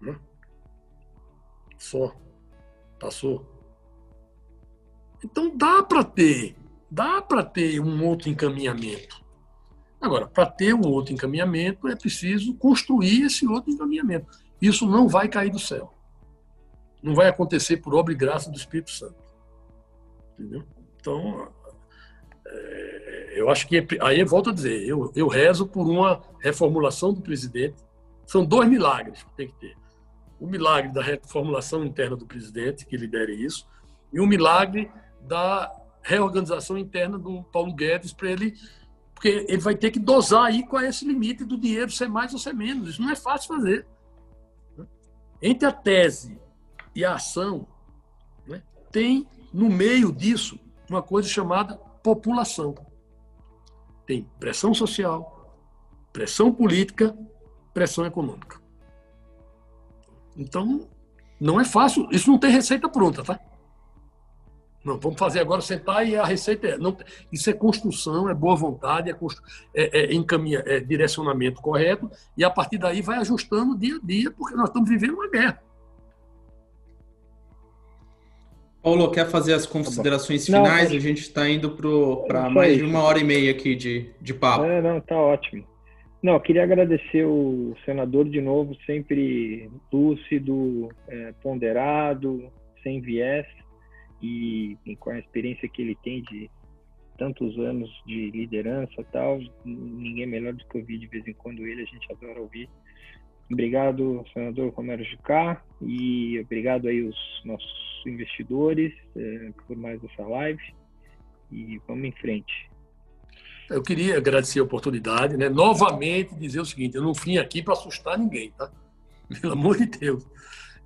Né? Só. Passou. Então dá para ter, dá para ter um outro encaminhamento. Agora, para ter um outro encaminhamento, é preciso construir esse outro encaminhamento. Isso não vai cair do céu não vai acontecer por obra e graça do Espírito Santo. Entendeu? Então, é, eu acho que, aí eu volto a dizer, eu, eu rezo por uma reformulação do presidente. São dois milagres que tem que ter. O milagre da reformulação interna do presidente, que lidere isso, e o milagre da reorganização interna do Paulo Guedes para ele porque ele vai ter que dosar aí qual é esse limite do dinheiro ser mais ou ser menos. Isso não é fácil fazer. Entre a tese e a ação né, tem no meio disso uma coisa chamada população. Tem pressão social, pressão política, pressão econômica. Então, não é fácil. Isso não tem receita pronta, tá? Não, vamos fazer agora, sentar e a receita é. Não, isso é construção, é boa vontade, é, constru, é, é, encaminha, é direcionamento correto, e a partir daí vai ajustando dia a dia, porque nós estamos vivendo uma guerra. Paulo, quer fazer as considerações tá finais? Não, a gente está indo para mais de uma hora e meia aqui de, de papo. É, não, tá ótimo. Não, eu queria agradecer o senador de novo, sempre lúcido, é, ponderado, sem viés e, e, com a experiência que ele tem de tantos anos de liderança tal, ninguém melhor do que ouvir de vez em quando ele, a gente adora ouvir. Obrigado, senador Romero Jucá, e obrigado aí os nossos investidores é, por mais essa live. E vamos em frente. Eu queria agradecer a oportunidade, né? Novamente dizer o seguinte: eu não vim aqui para assustar ninguém, tá? Pelo amor de Deus.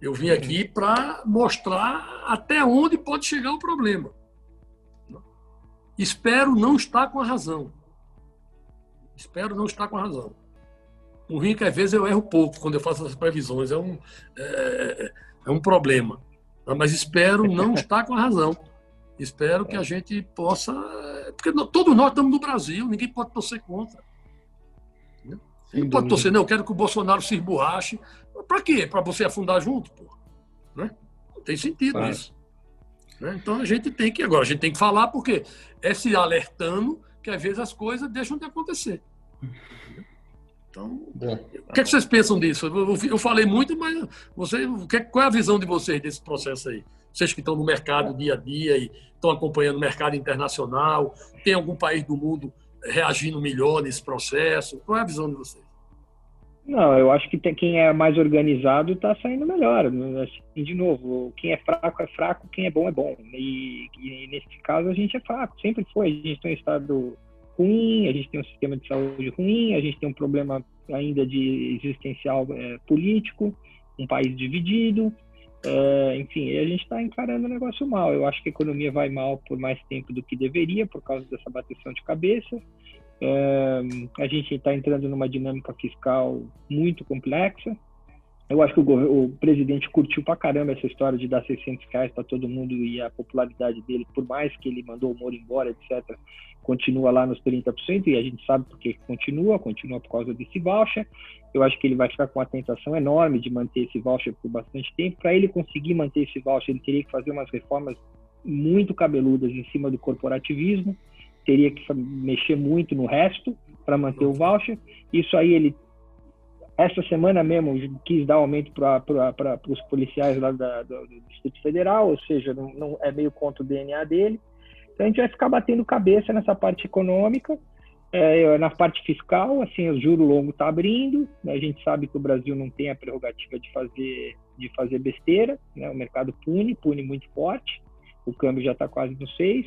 Eu vim aqui para mostrar até onde pode chegar o problema. Espero não estar com a razão. Espero não estar com a razão. O ruim é que às vezes eu erro pouco quando eu faço essas previsões. É um, é, é um problema. Mas espero não estar com a razão. Espero que a gente possa. Porque todos nós estamos no Brasil, ninguém pode torcer contra. Ninguém pode torcer, não, eu quero que o Bolsonaro se esborrache. Para quê? Para você afundar junto? Pô. Né? Não tem sentido claro. isso. Né? Então a gente tem que. Agora, a gente tem que falar, porque é se alertando que às vezes as coisas deixam de acontecer. Então, Bom, o que, é que, vocês pensam disso? Eu, eu falei muito, mas você, que, qual é a visão de vocês desse processo aí? Vocês que estão no mercado dia a dia e estão acompanhando o mercado internacional, tem algum país do mundo reagindo melhor nesse processo? Qual é a visão de vocês? Não, eu acho que tem, quem é mais organizado está saindo melhor. Assim, de novo, quem é fraco é fraco, quem é bom é bom. E, e, nesse caso a gente é fraco, sempre foi. A gente tem um estado ruim, a gente tem um sistema de saúde ruim, a gente tem um problema ainda de existencial é, político, um país dividido, é, enfim, a gente está encarando o negócio mal. Eu acho que a economia vai mal por mais tempo do que deveria, por causa dessa bateção de cabeça. É, a gente está entrando numa dinâmica fiscal muito complexa. Eu acho que o, o, presidente curtiu pra caramba essa história de dar 600 reais para todo mundo e a popularidade dele, por mais que ele mandou o Moro embora, etc., continua lá nos 30%, e a gente sabe por que continua, continua por causa desse voucher. Eu acho que ele vai ficar com uma tentação enorme de manter esse voucher por bastante tempo. Para ele conseguir manter esse voucher, ele teria que fazer umas reformas muito cabeludas em cima do corporativismo, teria que mexer muito no resto para manter o voucher. Isso aí ele essa semana mesmo quis dar aumento para os policiais lá da, do, do, Distrito Federal, ou seja, não, não, é meio contra o DNA dele. Então a gente vai ficar batendo cabeça nessa parte econômica, é, na parte fiscal, assim, o juro longo está abrindo, a gente sabe que o Brasil não tem a prerrogativa de fazer, de fazer besteira, né? o mercado pune, pune muito forte, o câmbio já está quase no 6,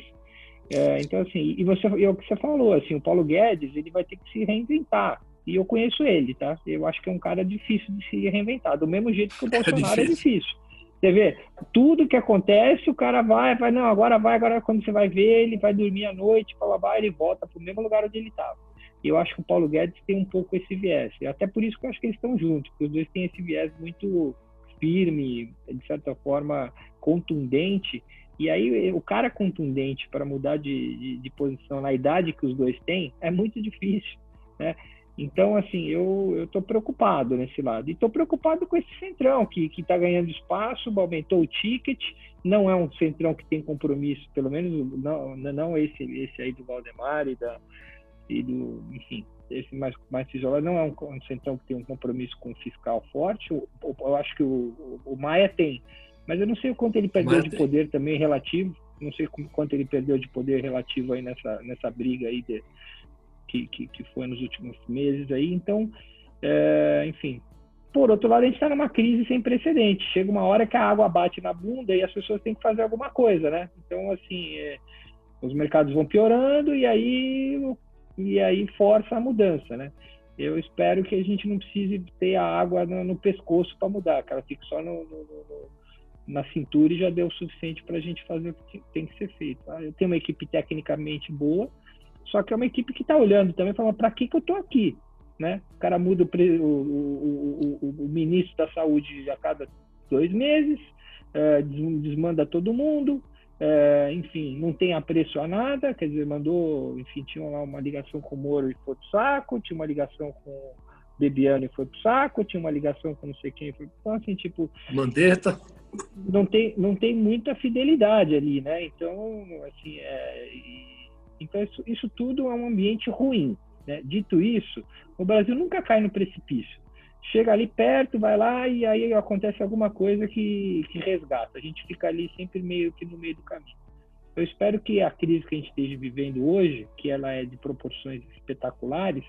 é, então assim, e você, e é o que você falou, assim, o Paulo Guedes, ele vai ter que se reinventar, e eu conheço ele, tá? Eu acho que é um cara difícil de se reinventar, do mesmo jeito que o é Bolsonaro é difícil. É difícil. Você vê, tudo que acontece, o cara vai, vai, não, agora vai, agora quando você vai ver, ele vai dormir à noite, fala, vai, ele volta para o mesmo lugar onde ele estava. E eu acho que o Paulo Guedes tem um pouco esse viés. E até por isso que eu acho que eles estão juntos, porque os dois têm esse viés muito firme, de certa forma contundente. E aí o cara contundente para mudar de, de, de posição na idade que os dois têm é muito difícil, né? Então, assim, eu estou preocupado nesse lado. E estou preocupado com esse centrão que está ganhando espaço, aumentou o ticket, não é um centrão que tem compromisso, pelo menos não, não esse, esse aí do Valdemar e, da, e do, enfim, esse mais, mais isolado, não é um, um centrão que tem um compromisso com o fiscal forte. Eu, eu acho que o, o, Maia tem, mas eu não sei o quanto ele perdeu de poder também relativo, não sei quanto ele perdeu de poder relativo aí nessa, nessa briga aí de, que, que, que foi nos últimos meses aí. Então, é, enfim. Por outro lado, a gente está numa crise sem precedente. Chega uma hora que a água bate na bunda e as pessoas têm que fazer alguma coisa, né? Então, assim, é, os mercados vão piorando e aí, e aí força a mudança, né? Eu espero que a gente não precise ter a água no, no pescoço para mudar, ela fique só no, no, no, na cintura e já deu o suficiente para a gente fazer o que tem que ser feito. Tá? Eu tenho uma equipe tecnicamente boa, só que é uma equipe que está olhando também, falando, para que, que eu estou aqui? Né? O cara muda o, o, o, o, ministro da saúde a cada dois meses, é, desmanda todo mundo, é, enfim, não tem apreço a nada, quer dizer, mandou, enfim, tinha lá uma ligação com o Moro e foi pro saco, tinha uma ligação com o Bebiano e foi pro saco, tinha uma ligação com não sei quem, foi então, assim, tipo... Mandetta. Não tem, não tem muita fidelidade ali, né? Então, assim, é, então, isso, isso tudo é um ambiente ruim. Né? Dito isso, o Brasil nunca cai no precipício. Chega ali perto, vai lá e aí acontece alguma coisa que, que resgata. A gente fica ali sempre meio que no meio do caminho. Eu espero que a crise que a gente esteja vivendo hoje, que ela é de proporções espetaculares,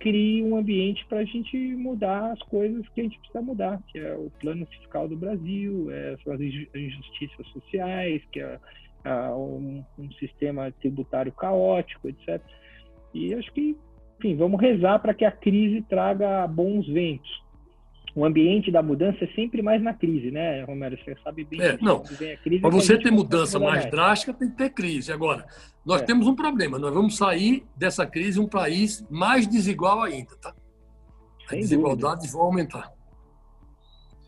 crie um ambiente para a gente mudar as coisas que a gente precisa mudar, que é o plano fiscal do Brasil, é, as injustiças sociais, que é a um, um, sistema tributário caótico, etc. E acho que, enfim, vamos rezar para que a crise traga bons ventos. O ambiente da mudança é sempre mais na crise, né, Romero? Você sabe bem. É, não. Para você ter mudança mais, mais drástica, tem que ter crise. Agora, nós é. temos um problema. Nós vamos sair dessa crise um país mais desigual ainda, tá? As desigualdades vão aumentar.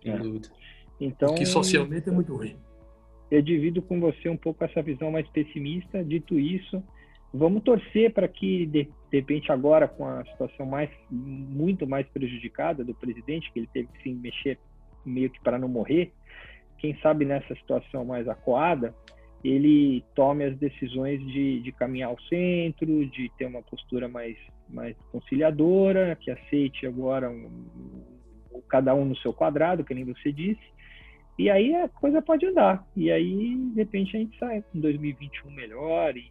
Sem é. dúvida. Então, que socialmente é muito ruim eu divido com você um pouco essa visão mais pessimista. Dito isso, vamos torcer para que, de, repente, agora, com a situação mais, muito mais prejudicada do presidente, que ele teve que se mexer meio que para não morrer, quem sabe nessa situação mais acuada, ele tome as decisões de, de caminhar ao centro, de ter uma postura mais, mais conciliadora, que aceite agora um, cada um no seu quadrado, que nem você disse, e aí a coisa pode andar. E aí, de repente, a gente sai com 2021 melhor e,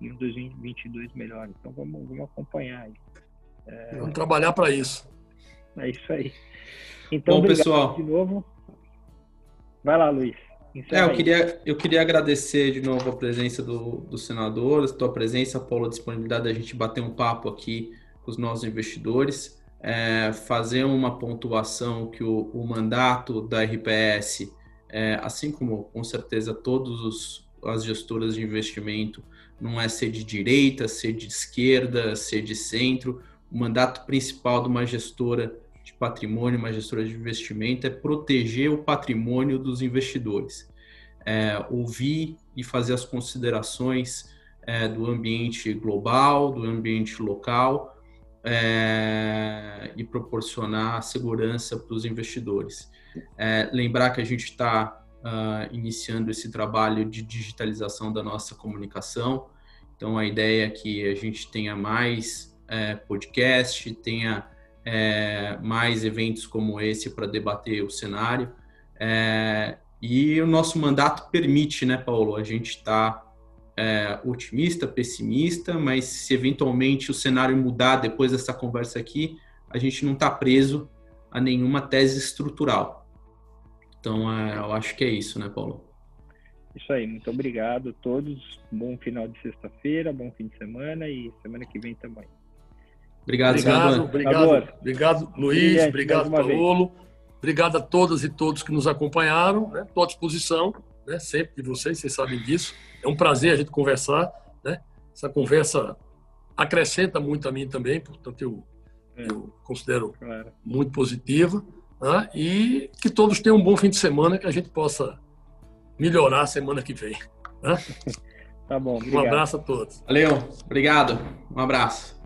e um 2022 melhor. Então vamos, vamos acompanhar aí. É... Vamos trabalhar para isso. É isso aí. Então, Bom, pessoal. de novo. Vai lá, Luiz. É, eu queria, eu queria agradecer de novo a presença do, do senador, a tua presença, Paulo, a disponibilidade da gente bater um papo aqui com os nossos investidores é, fazer uma pontuação que o, o mandato da RPS, é, assim como com certeza todas as gestoras de investimento, não é ser de direita, ser de esquerda, ser de centro. O mandato principal de uma gestora de patrimônio, uma gestora de investimento, é proteger o patrimônio dos investidores. É, ouvir e fazer as considerações é, do ambiente global, do ambiente local é, e proporcionar segurança para os investidores. É, lembrar que a gente está uh, ah, iniciando esse trabalho de digitalização da nossa comunicação, então a ideia é que a gente tenha mais é, podcast, tenha é, mais eventos como esse para debater o cenário. É, e o nosso mandato permite, né, Paulo? A gente está é, otimista, pessimista, mas se eventualmente o cenário mudar depois dessa conversa aqui, a gente não está preso a nenhuma tese estrutural. Então, é, eu acho que é isso, né, Paulo? Isso aí, muito obrigado a todos. Bom final de sexta-feira, bom fim de semana e semana que vem também. Obrigado, obrigado, obrigado, obrigado, Luiz, obrigado, Paulo. Obrigado a todas e todos que nos acompanharam. Estou né? à disposição, né? sempre de vocês, vocês sabem disso. É um prazer a gente conversar. Né? Essa conversa acrescenta muito a mim também, portanto, eu, é. eu considero claro. muito positiva. Né? E que todos tenham um bom fim de semana, que a gente possa melhorar a semana que vem. Né? Tá bom. Obrigado. Um abraço a todos. Valeu, obrigado. Um abraço.